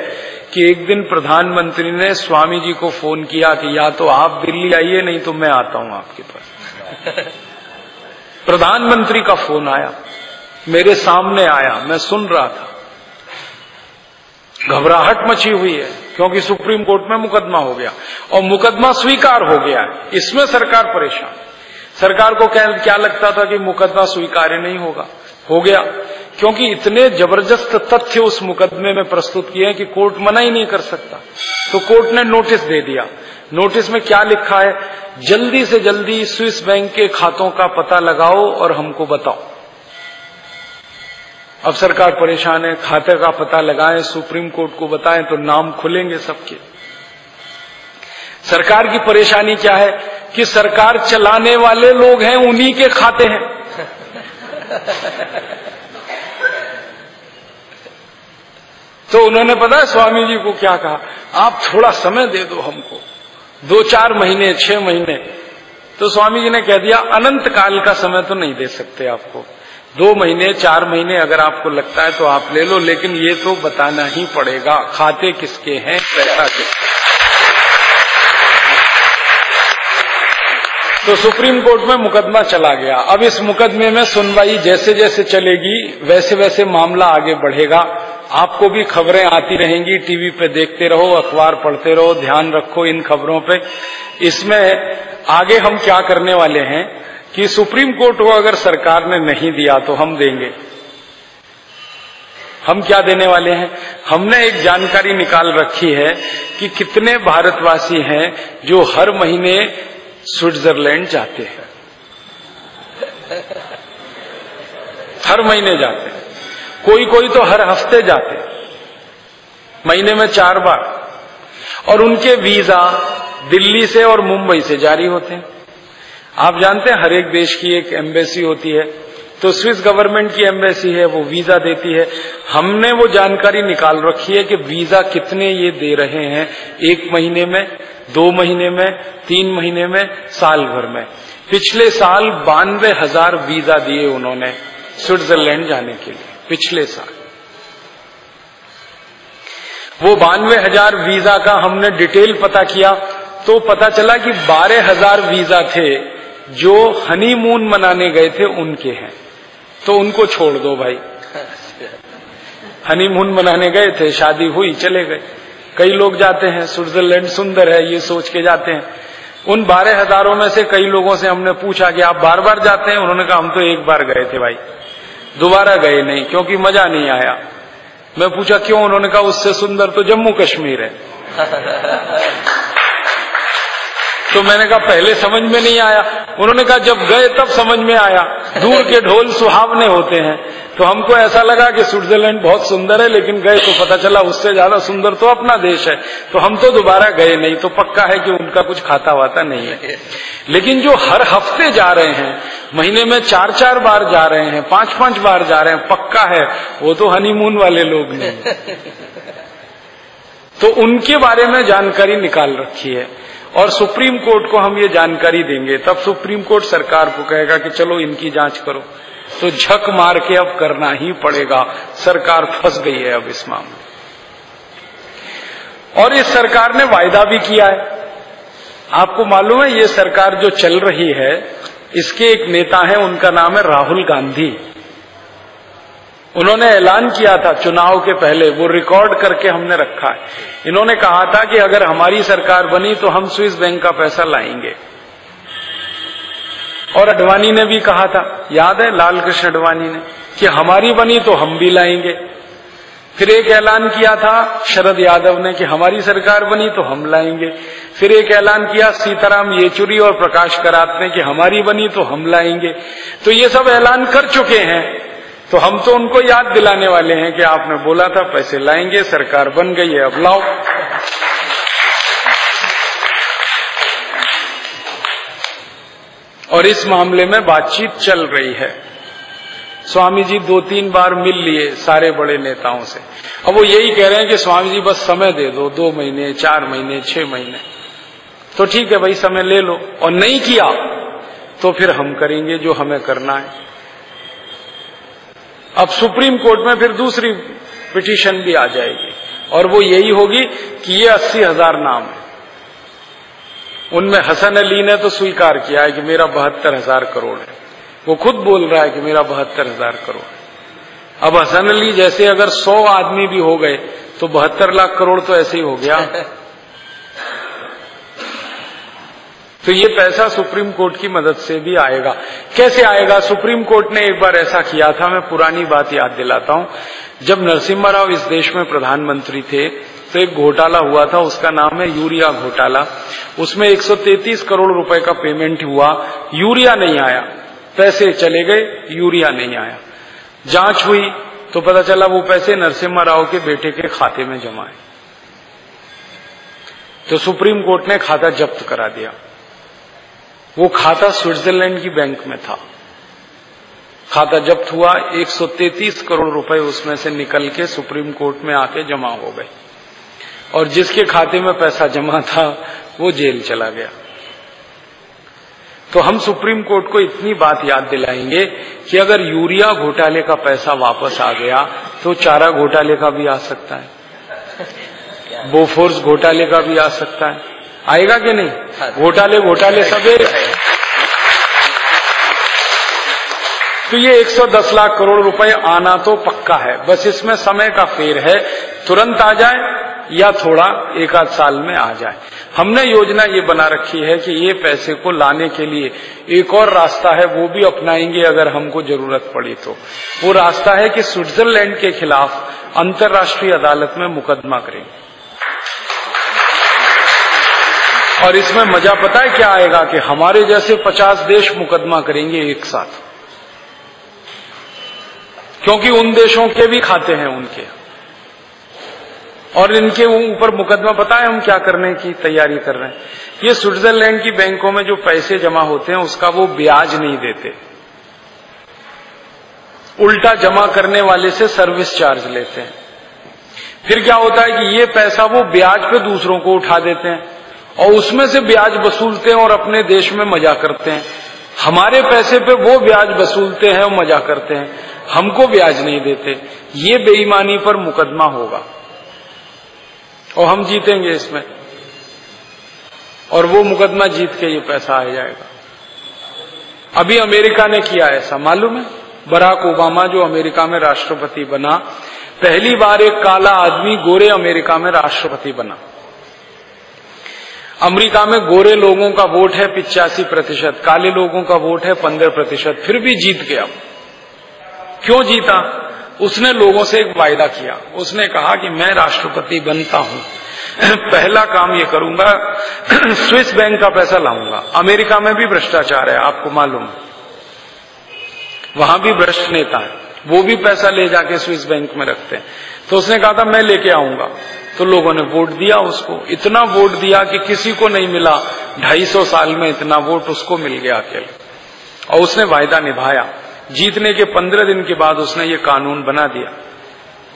कि एक दिन प्रधानमंत्री ने स्वामी जी को फ़ोन किया कि या तो आप दिल्ली आइए, नहीं तो मैं आता हूँ आपके पास। प्रधानमंत्री का फ़ोन आया, मेरे सामने आया, मैं सुन रहा था। घबराहट मची हुई है, क्योंकि सुप्रीम कोर्ट में मुकदमा हो गया, और मुकदमा स्वीकार हो गया इसमें सरकार परेशान। सरकार को क्या लगता था कि मुकदमा स्वीकार्य नहीं होगा? हो गया। क्योंकि इतने ज़बरदस्त तथ्य उस मुकदमे में प्रस्तुत किए हैं कि कोर्ट मना ही नहीं कर सकता। तो कोर्ट ने नोटिस दे दिया। नोटिस में क्या लिखा है? जल्दी से जल्दी स्विस बैंक के खातों का पता लगाओ और हमको बताओ। अब सरकार परेशान है। खाते का पता लगाएँ, सुप्रीम कोर्ट को बताएँ तो नाम खुलेंगे सबके। सरकार की परेशानी क्या है? कि सरकार चलाने वाले लोग हैं, उन्हीं के खाते हैं। तो उन्होंने पता स्वामी जी को क्या कहा? आप थोड़ा समय दे दो हमको। दो चार महीने, छह महीने। तो स्वामी जी ने कह दिया, अनंत काल का समय तो नहीं दे सकते आपको। दो महीने, चार महीने अगर आपको लगता है तो आप ले लो, लेकिन ये तो बताना ही पड़ेगा, खाते किसके हैं, पैसा किसके तो सुप्रीम कोर्ट में मुकदमा चला गया। अब इस मुकदमे में सुनवाई जैसे जैसे चलेगी वैसे वैसे मामला आगे बढ़ेगा। आपको भी खबरें आती रहेंगी, टीवी पे देखते रहो, अखबार पढ़ते रहो, ध्यान रखो इन खबरों पे। इसमें आगे हम क्या करने वाले हैं कि सुप्रीम कोर्ट को अगर सरकार ने नहीं दिया तो हम देंगे। हम क्या देने वाले हैं? हमने एक जानकारी निकाल रखी है कि कितने भारतवासी हैं जो हर महीने स्विट्जरलैंड जाते हैं। हर महीने जाते हैं। कोई कोई तो हर हफ़्ते जाते महीने में चार बार। और उनके वीज़ा दिल्ली से और मुंबई से जारी होते हैं। आप जानते हैं, हर एक देश की एक एम्बेसी होती है। तो स्विस गवर्नमेंट की एम्बेसी है, वो वीज़ा देती है। हमने वो जानकारी निकाल रखी है कि वीज़ा कितने ये दे रहे हैं एक महीने में, दो महीने में, तीन महीने में, साल भर में। पिछले साल बानवे हज़ार वीज़ा दिए उन्होंने स्विट्जरलैंड जाने के लिए। पिछले साल। वो बानवे हज़ार वीज़ा का हमने डिटेल पता किया तो पता चला कि बारह हज़ार वीज़ा थे जो हनीमून मनाने गए थे उनके हैं। तो उनको छोड़ दो भाई। हनीमून मनाने गए थे, शादी हुई, चले गए। कई लोग जाते हैं, स्विट्जरलैंड सुंदर है, ये सोच के जाते हैं। उन बारह हज़ारों में से कई लोगों से हमने पूछा कि आप बार बार जाते हैं? उन्होंने कहा, हम तो एक बार गए थे भाई। दोबारा गए नहीं क्योंकि मज़ा नहीं आया। मैं पूछा क्यों? उन्होंने कहा उससे सुंदर तो जम्मू कश्मीर है। तो मैंने कहा पहले समझ में नहीं आया। उन्होंने कहा जब गए तब समझ में आया। दूर के ढोल सुहावने होते हैं। तो हमको ऐसा लगा कि स्विट्जरलैंड बहुत सुंदर है, लेकिन गए तो पता चला उससे ज़्यादा सुंदर तो अपना देश है। तो हम तो दोबारा गए नहीं तो पक्का है कि उनका कुछ खाता वाता नहीं है। लेकिन जो हर हफ़्ते जा रहे हैं, महीने में चार चार बार जा रहे हैं पाँच पाँच बार जा रहे हैं, पक्का है, वो तो हनीमून वाले लोग नहीं तो उनके बारे में जानकारी निकाल रखी है, और सुप्रीम कोर्ट को हम ये जानकारी देंगे। तब सुप्रीम कोर्ट सरकार को कहेगा कि चलो इनकी जाँच करो। तो झक मार के अब करना ही पड़ेगा। सरकार फंस गई है अब इस मामले और इस सरकार ने वायदा भी किया है। आपको मालूम है, ये सरकार जो चल रही है, इसके एक नेता है, उनका नाम है राहुल गांधी। उन्होंने ऐलान किया था चुनाव के पहले, वो रिकॉर्ड करके हमने रखा है। इन्होंने कहा था कि अगर हमारी सरकार बनी तो हम स्विस बैंक का पैसा लाएँगे। और अडवाणी ने भी कहा था, याद है लाल कृष्ण अडवाणी ने, कि हमारी बनी तो हम भी लाएँगे। फिर एक ऐलान किया था शरद यादव ने कि हमारी सरकार बनी तो हम लाएँगे। फिर एक ऐलान किया सीताराम येचुरी और प्रकाश करात ने कि हमारी बनी तो हम लाएँगे। तो ये सब ऐलान कर चुके हैं। तो हम तो उनको याद दिलाने वाले हैं कि आपने बोला था पैसे लाएँगे, सरकार बन गई है, अब लाओ। और इस मामले में बातचीत चल रही है। स्वामी जी दो तीन बार मिल लिए सारे बड़े नेताओं से। अब वो यही कह रहे हैं कि स्वामी जी बस समय दे दो दो महीने, चार महीने, छह महीने। तो ठीक है भाई, समय ले लो। और नहीं किया तो फिर हम करेंगे जो हमें करना है। अब सुप्रीम कोर्ट में फिर दूसरी पिटीशन भी आ जाएगी। और वो यही होगी कि ये अस्सी हज़ार नाम है। उनमें हसन अली ने तो स्वीकार किया है कि मेरा बहत्तर हज़ार करोड़ है। वो खुद बोल रहा है कि मेरा बहत्तर हज़ार करोड़ है। अब हसन अली जैसे अगर सौ आदमी भी हो गए तो बहत्तर लाख करोड़ तो ऐसे ही हो गया। तो ये पैसा सुप्रीम कोर्ट की मदद से भी आएगा। कैसे आएगा? सुप्रीम कोर्ट ने एक बार ऐसा किया था मैं पुरानी बात याद दिलाता हूँ। जब नरसिम्हा राव इस देश में प्रधानमंत्री थे तो एक घोटाला हुआ था, उसका नाम है यूरिया घोटाला। उसमें 133 करोड़ रुपए का पेमेंट हुआ, यूरिया नहीं आया। पैसे चले गए, यूरिया नहीं आया। जाँच हुई तो पता चला वो पैसे नरसिम्हा राव के बेटे के खाते में जमा है। तो सुप्रीम कोर्ट ने खाता जब्त करा दिया। वो खाता स्विट्जरलैंड की बैंक में था। खाता जब्त हुआ 133 करोड़ रुपए उसमें से निकल के सुप्रीम कोर्ट में आके जमा हो गए। और जिसके खाते में पैसा जमा था, वो जेल चला गया। तो हम सुप्रीम कोर्ट को इतनी बात याद दिलाएँगे कि अगर यूरिया घोटाले का पैसा वापस आ गया तो चारा घोटाले का भी आ सकता है। बोफोर्स घोटाले का भी आ सकता है। आएगा कि नहीं? घोटाले घोटाले सब तो ये 110 लाख करोड़ रुपए आना तो पक्का है। बस इसमें समय का फेर है। तुरंत आ जाए या थोड़ा एक आध साल में आ जाए। हमने योजना ये बना रखी है कि ये पैसे को लाने के लिए एक और रास्ता है, वो भी अपनाएँगे अगर हमको ज़रूरत पड़ी तो। वो रास्ता है कि स्विट्जरलैंड के खिलाफ अंतर्राष्ट्रीय अदालत में मुकदमा करेंगे और इसमें मज़ा पता है क्या आएगा कि हमारे जैसे पचास देश मुकदमा करेंगे एक साथ। क्योंकि उन देशों के भी खाते हैं उनके। और इनके ऊपर मुकदमा बताए हम क्या करने की तैयारी कर रहे हैं। ये स्विट्जरलैंड की बैंकों में जो पैसे जमा होते हैं, उसका वो ब्याज नहीं देते। उल्टा जमा करने वाले से सर्विस चार्ज लेते हैं। फिर क्या होता है कि ये पैसा वो ब्याज पे दूसरों को उठा देते हैं और उसमें से ब्याज वसूलते हैं और अपने देश में मज़ा करते हैं। हमारे पैसे पे वो ब्याज वसूलते हैं और मज़ा करते हैं। हमको ब्याज नहीं देते। ये बेईमानी पर मुकदमा होगा। और हम जीतेंगे इसमें। और वो मुकदमा जीत के ये पैसा आ जाएगा। अभी अमेरिका ने किया ऐसा, मालूम है? बराक ओबामा, जो अमेरिका में राष्ट्रपति बना, पहली बार एक काला आदमी गोरे अमेरिका में राष्ट्रपति बना। अमेरिका में गोरे लोगों का वोट है पिचासी प्रतिशत, काले लोगों का वोट है पंद्रह प्रतिशत, फिर भी जीत गया। क्यों जीता? उसने लोगों से एक वायदा किया। उसने कहा कि मैं राष्ट्रपति बनता हूँ। पहला काम ये करूँगा, स्विस बैंक का पैसा लाऊँगा। अमेरिका में भी भ्रष्टाचार है, आपको मालूम वहाँ भी भ्रष्ट नेता है। वो भी पैसा ले जाके स्विस बैंक में रखते हैं। तो उसने कहा था, मैं लेके आऊँगा। तो लोगों ने वोट दिया उसको। इतना वोट दिया कि किसी को नहीं मिला। ढाई सौ साल में इतना वोट उसको मिल गया अकेले और उसने वायदा निभाया। जीतने के पंद्रह दिन के बाद उसने ये कानून बना दिया।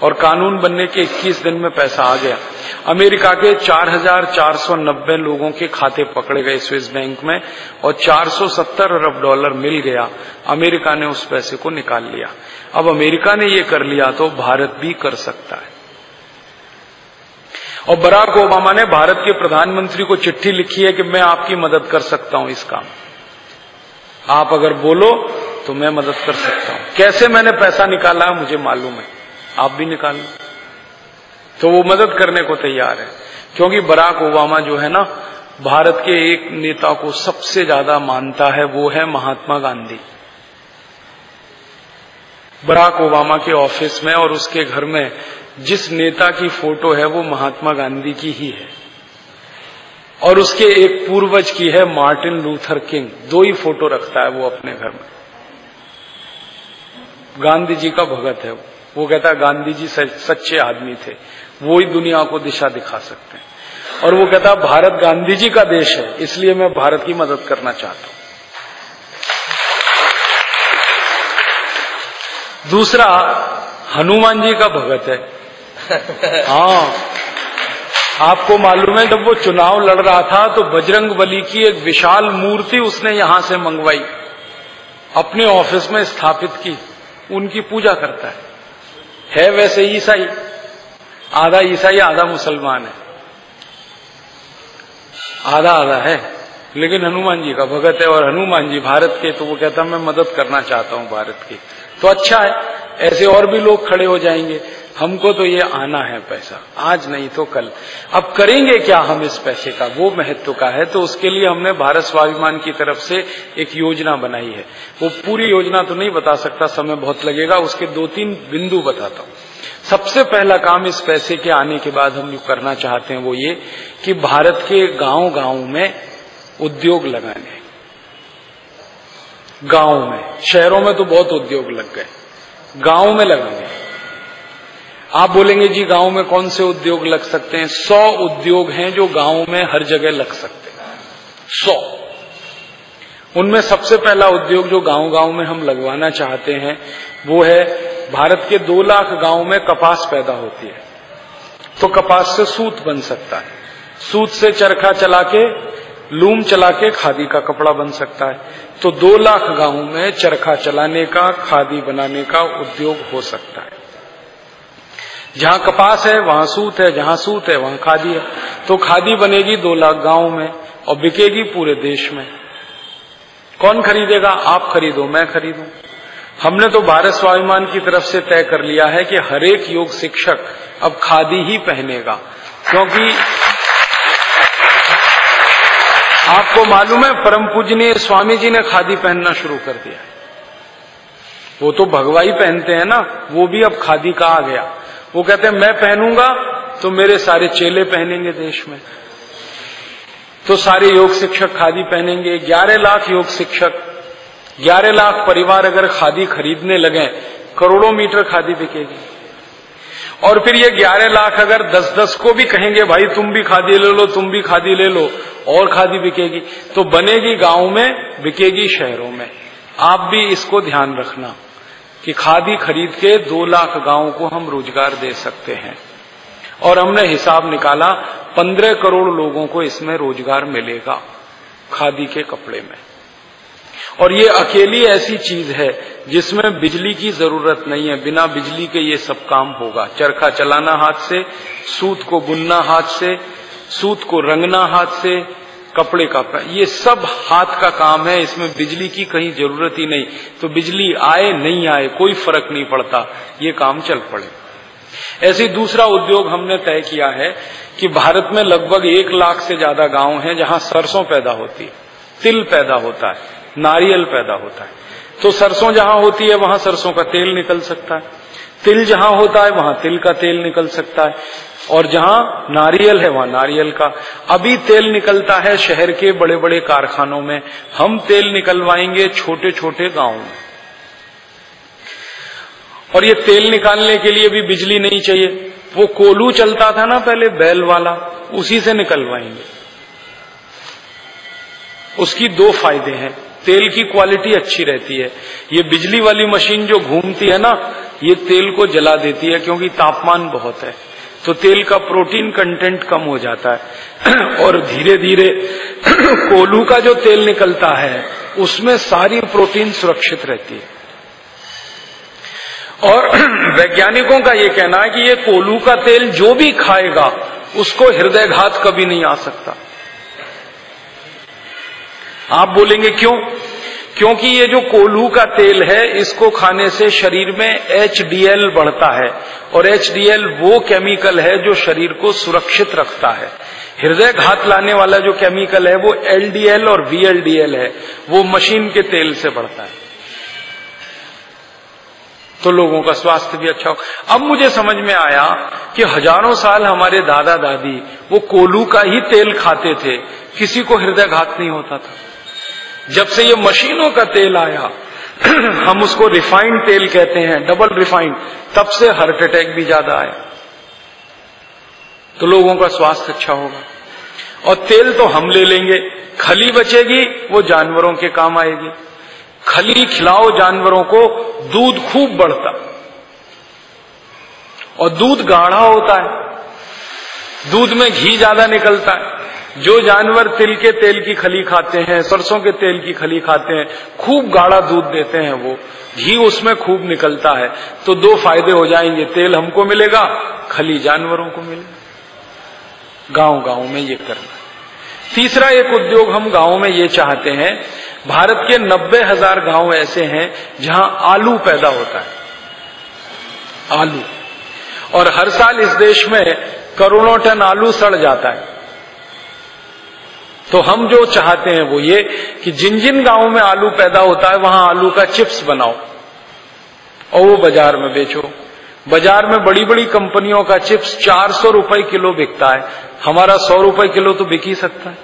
और कानून बनने के 21 दिन में पैसा आ गया। अमेरिका के 4,490 लोगों के खाते पकड़े गए स्विस बैंक में और 470 अरब डॉलर मिल गया। अमेरिका ने उस पैसे को निकाल लिया। अब अमेरिका ने ये कर लिया तो भारत भी कर सकता है। और बराक ओबामा ने भारत के प्रधानमंत्री को चिट्ठी लिखी है कि मैं आपकी मदद कर सकता हूँ इस काम। आप अगर बोलो तो मैं मदद कर सकता हूँ। कैसे मैंने पैसा निकाला मुझे मालूम है। आप भी निकाल तो वो मदद करने को तैयार है। क्योंकि बराक ओबामा जो है ना, भारत के एक नेता को सबसे ज़्यादा मानता है, वो है महात्मा गांधी। बराक ओबामा के ऑफ़िस में और उसके घर में जिस नेता की फ़ोटो है, वो महात्मा गांधी की ही है। और उसके एक पूर्वज की है, मार्टिन लूथर किंग। दो ही फ़ोटो रखता है वो अपने घर में। गांधी जी का भगत है वो। कहता है गांधी जी सच्चे आदमी थे। वो ही दुनिया को दिशा दिखा सकते हैं। और वो कहता भारत गांधी जी का देश है इसलिए मैं भारत की मदद करना चाहता हूँ। दूसरा हनुमान जी का भगत है। हाँ। आपको मालूम है जब वो चुनाव लड़ रहा था तो बजरंग बली की एक विशाल मूर्ति उसने यहाँ से मंगवाई। अपने ऑफ़िस में स्थापित की। उनकी पूजा करता है। है वैसे ईसाई। आधा ईसाई, आधा मुसलमान है। आधा आधा है। लेकिन हनुमान जी का भगत है और हनुमान जी भारत के तो वो कहता मैं मदद करना चाहता हूँ भारत की। तो अच्छा है, ऐसे और भी लोग खड़े हो जाएँगे। हमको तो ये आना है पैसा। आज नहीं तो कल। अब करेंगे क्या हम इस पैसे का? वो महत्व का है। तो उसके लिए हमने भारत स्वाभिमान की तरफ़ से एक योजना बनाई है। वो पूरी योजना तो नहीं बता सकता, समय बहुत लगेगा। उसके दो तीन बिंदु बताता हूँ। सबसे पहला काम इस पैसे के आने के बाद हम जो करना चाहते हैं वो ये कि भारत के गाँव गाँव में उद्योग लगाने। गाँव में। शहरों में तो बहुत उद्योग लग गए। गाँव में लगाने। आप बोलेंगे, जी, गाँव में कौन से उद्योग लग सकते हैं? सौ उद्योग हैं जो गाँव में हर जगह लग सकते हैं। सौ। उनमें सबसे पहला उद्योग जो गाँव गाँव में हम लगवाना चाहते हैं, वो है भारत के दो लाख गाँव में कपास पैदा होती है। तो कपास से सूत बन सकता है। सूत से चरखा चला के, लूम चला के खादी का कपड़ा बन सकता है। तो दो लाख गाँव में चरखा चलाने का, खादी बनाने का उद्योग हो सकता है। जहाँ कपास है, वहाँ सूत है, जहाँ सूत है, वहाँ खादी है। तो खादी बनेगी दो लाख गाँव में और बिकेगी पूरे देश में। कौन खरीदेगा? आप खरीदो, मैं खरीदू। हमने तो भारत स्वाभिमान की तरफ़ से तय कर लिया है कि हरेक योग शिक्षक अब खादी ही पहनेगा, क्योंकि आपको मालूम है, परम पूजनीय स्वामी जी ने खादी पहनना शुरू कर दिया। वो तो भगवाई पहनते हैं ना, वो भी अब खादी का आ गया। वो कहते हैं, मैं पहनूँगा तो मेरे सारे चेले पहनेंगे देश में। तो सारे योग शिक्षक खादी पहनेंगे, ग्यारह लाख योग शिक्षक, ग्यारह लाख परिवार अगर खादी खरीदने लगे, करोड़ों मीटर खादी बिकेगी। और फिर ये ग्यारह लाख अगर दस दस को भी कहेंगे, भाई, तुम भी खादी ले लो, तुम भी खादी ले लो, और खादी बिकेगी। तो बनेगी गाँव में, बिकेगी शहरों में। आप भी इसको ध्यान रखना। कि खादी खरीद के दो लाख गाँवों को हम रोज़गार दे सकते हैं। और हमने हिसाब निकाला, पंद्रह करोड़ लोगों को इसमें रोज़गार मिलेगा खादी के कपड़े में। और ये अकेली ऐसी चीज़ है जिसमें बिजली की ज़रूरत नहीं है। बिना बिजली के ये सब काम होगा। चरखा चलाना हाथ से, सूत को बुनना हाथ से, सूत को रंगना हाथ से कपड़े का ये सब हाथ का काम है, इसमें बिजली की कहीं ज़रूरत ही नहीं। तो बिजली आए, नहीं आए, कोई फ़र्क नहीं पड़ता, ये काम चल पड़े। ऐसे दूसरा उद्योग हमने तय किया है कि भारत में लगभग एक लाख से ज़्यादा गाँव हैं जहाँ सरसों पैदा होती है, तिल पैदा होता है, नारियल पैदा होता है। तो सरसों जहाँ होती है, वहाँ सरसों का तेल निकल सकता है। तिल जहाँ होता है, वहाँ तिल का तेल निकल सकता है। और जहाँ नारियल है, वहाँ नारियल का। अभी तेल निकलता है शहर के बड़े बड़े कारखानों में। हम तेल निकलवाएँगे छोटे छोटे गाँव में। और ये तेल निकालने के लिए भी बिजली नहीं चाहिए। वो कोलू चलता था ना पहले, बैल वाला, उसी से निकलवाएँगे। उसकी दो फ़ायदे हैं। तेल की क्वालिटी अच्छी रहती है। ये बिजली वाली मशीन जो घूमती है ना ये तेल को जला देती है क्योंकि तापमान बहुत है। तो तेल का प्रोटीन कंटेंट कम हो जाता है। और धीरे धीरे कोलू का जो तेल निकलता है, उसमें सारी प्रोटीन सुरक्षित रहती है। और वैज्ञानिकों का ये कहना है कि ये कोलू का तेल जो भी खाएगा, उसको हृदयघात कभी नहीं आ सकता। आप बोलेंगे, क्यों? क्योंकि ये जो कोल्हू का तेल है, इसको खाने से शरीर में एचडीएल बढ़ता है और एचडीएल वो केमिकल है जो शरीर को सुरक्षित रखता है। हृदय घात लाने वाला जो केमिकल है वो एलडीएल और वीएलडीएल है, वो मशीन के तेल से बढ़ता है। तो लोगों का स्वास्थ्य भी अच्छा हो। अब मुझे समझ में आया कि हज़ारों साल हमारे दादा दादी वो कोलू का ही तेल खाते थे, किसी को हृदय घात नहीं होता था। जब से ये मशीनों का तेल आया, हम उसको रिफाइंड तेल कहते हैं डबल रिफाइंड तब से हार्ट अटैक भी ज़्यादा आया। तो लोगों का स्वास्थ्य अच्छा होगा। और तेल तो हम ले लेंगे, खली बचेगी, वो जानवरों के काम आएगी। खली खिलाओ जानवरों को, दूध खूब बढ़ता। और दूध गाढ़ा होता है, दूध में घी ज़्यादा निकलता है। जो जानवर तिल के तेल की खली खाते हैं, सरसों के तेल की खली खाते हैं, खूब गाढ़ा दूध देते हैं वो, घी उसमें खूब निकलता है तो दो फ़ायदे हो जाएँगे, तेल हमको मिलेगा, खली जानवरों को मिलेगा। गाँव गाँव में ये करना तीसरा एक उद्योग हम गाँव में ये चाहते हैं, भारत के नब्बे हज़ार गाँव ऐसे हैं जहाँ आलू पैदा होता है। आलू। और हर साल इस देश में करोड़ों टन आलू सड़ जाता है। तो हम जो चाहते हैं वो ये कि जिन जिन गाँवों में आलू पैदा होता है, वहाँ आलू का चिप्स बनाओ और वो बाज़ार में बेचो। बाज़ार में बड़ी बड़ी कंपनियों का चिप्स चार सौ रुपए किलो बिकता है। हमारा सौ रुपए किलो तो बिक ही सकता है।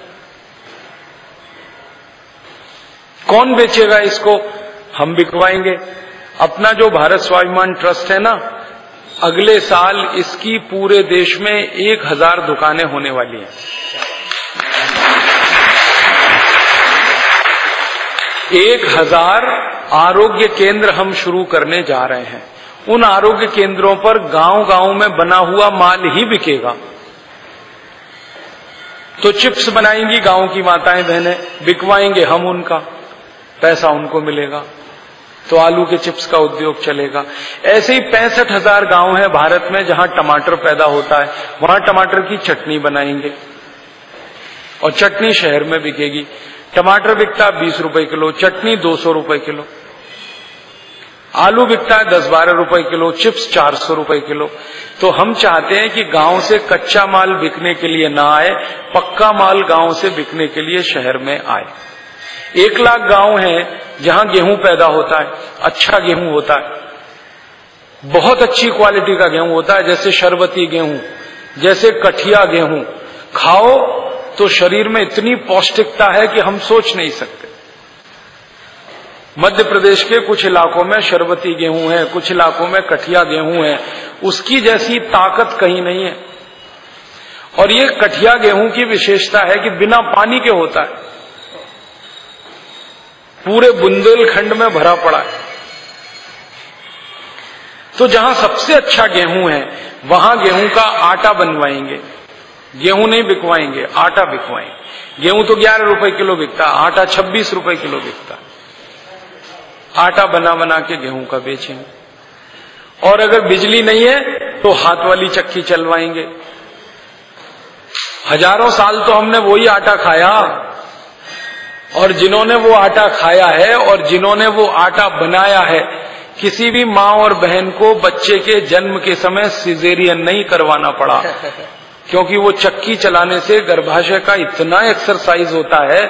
कौन बेचेगा इसको? हम बिकवाएँगे। अपना जो भारत स्वाभिमान ट्रस्ट है ना, अगले साल इसकी पूरे देश में एक हज़ार दुकानें होने वाली हैं। एक हज़ार आरोग्य केंद्र हम शुरू करने जा रहे हैं। उन आरोग्य केंद्रों पर गाँव गाँव में बना हुआ माल ही बिकेगा। तो चिप्स बनाएँगी गाँव की माताएँ बहनें, बिकवाएँगे हम उनका, पैसा उनको मिलेगा। तो आलू के चिप्स का उद्योग चलेगा। ऐसे ही पैंसठ हज़ार गाँव है भारत में जहाँ टमाटर पैदा होता है। वहाँ टमाटर की चटनी बनाएँगे और चटनी शहर में बिकेगी। टमाटर बिकता बीस रुपए किलो, चटनी दो सौ रुपए किलो, आलू बिकता है दस बारह रुपए किलो, चिप्स चार सौ रुपए किलो। तो हम चाहते हैं कि गाँव से कच्चा माल बिकने के लिए ना आए, पक्का माल गाँव से बिकने के लिए शहर में आए। एक लाख गाँव है जहाँ गेहूँ पैदा होता है अच्छा गेहूँ होता है। बहुत अच्छी क्वालिटी का गेहूँ होता है, जैसे शरबती गेहूँ, जैसे कठिया गेहूँ। खाओ तो शरीर में इतनी पौष्टिकता है कि हम सोच नहीं सकते। मध्य प्रदेश के कुछ इलाकों में शरबती गेहूँ है, कुछ इलाकों में कठिया गेहूँ है, उसकी जैसी ताकत कहीं नहीं है। और ये कठिया गेहूँ की विशेषता है कि बिना पानी के होता है। पूरे बुंदेलखंड में भरा पड़ा है। तो जहाँ सबसे अच्छा गेहूँ है, वहाँ गेहूँ का आटा बनवाएँगे। गेहूँ नहीं बिकवाएँगे, आटा बिकवाएँगे। गेहूँ तो ग्यारह रुपए किलो बिकता, आटा छब्बीस रुपए किलो बिकता। आटा बना बना के गेहूँ का बेचेंगे। और अगर बिजली नहीं है तो हाथ वाली चक्की चलवाएँगे। हज़ारों साल तो हमने वही आटा खाया। और जिन्होंने वो आटा खाया है, और जिन्होंने वो आटा बनाया है, किसी भी माँ और बहन को बच्चे के जन्म के समय सिजेरियन नहीं करवाना पड़ा। क्योंकि वो चक्की चलाने से गर्भाशय का इतना एक्सरसाइज होता है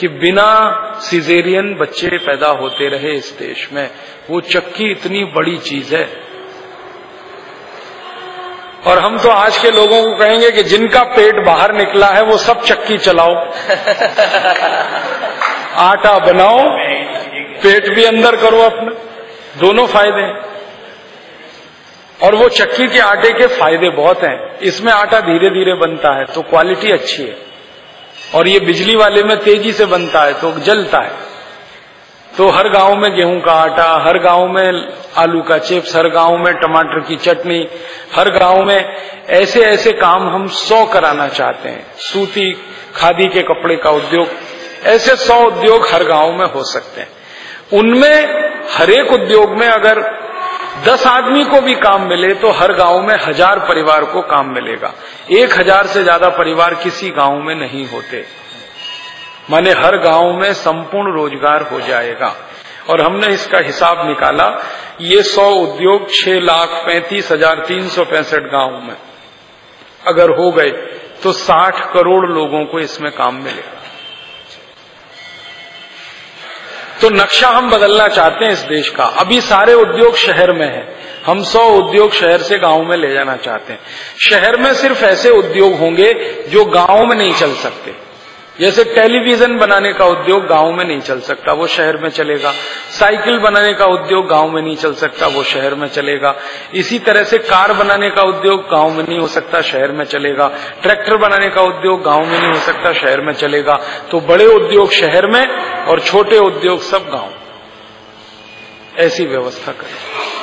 कि बिना सिजेरियन बच्चे पैदा होते रहे इस देश में। वो चक्की इतनी बड़ी चीज़ है। और हम तो आज के लोगों को कहेंगे कि जिनका पेट बाहर निकला है वो सब चक्की चलाओ। आटा बनाओ पेट भी अंदर करो अपना। दोनों फ़ायदे हैं। और वो चक्की के आटे के फ़ायदे बहुत हैं। इसमें आटा धीरे धीरे बनता है तो क्वालिटी अच्छी है। और ये बिजली वाले में तेज़ी से बनता है तो जलता है। तो हर गाँव में गेहूँ का आटा, हर गाँव में आलू का चिप्स, हर गाँव में टमाटर की चटनी, हर गाँव में ऐसे ऐसे काम हम सौ कराना चाहते हैं। सूती, खादी के कपड़े का उद्योग, ऐसे सौ उद्योग हर गाँव में हो सकते हैं। उनमें, हरेक उद्योग में अगर दस आदमी को भी काम मिले तो हर गाँव में हज़ार परिवार को काम मिलेगा। एक हज़ार से ज़्यादा परिवार किसी गाँव में नहीं होते। माने हर गाँव में संपूर्ण रोज़गार हो जाएगा। और हमने इसका हिसाब निकाला, ये सौ उद्योग छह लाख पैंतीस हज़ार तीन सौ पैंसठ गाँव में। अगर हो गए तो साठ करोड़ लोगों को इसमें काम मिलेगा। तो नक्शा हम बदलना चाहते हैं इस देश का। अभी सारे उद्योग शहर में है। हम सौ उद्योग शहर से गाँव में ले जाना चाहते हैं। शहर में सिर्फ़ ऐसे उद्योग होंगे जो गाँव में नहीं चल सकते। जैसे टेलीविज़न बनाने का उद्योग गाँव में नहीं चल सकता, वो शहर में चलेगा। साइकिल बनाने का उद्योग गाँव में नहीं चल सकता, वो शहर में चलेगा। इसी तरह से कार बनाने का उद्योग गाँव में नहीं हो सकता, शहर में चलेगा। ट्रैक्टर बनाने का उद्योग गाँव में नहीं हो सकता, शहर में चलेगा। तो बड़े उद्योग शहर में और छोटे उद्योग सब गाँव। ऐसी व्यवस्था करें।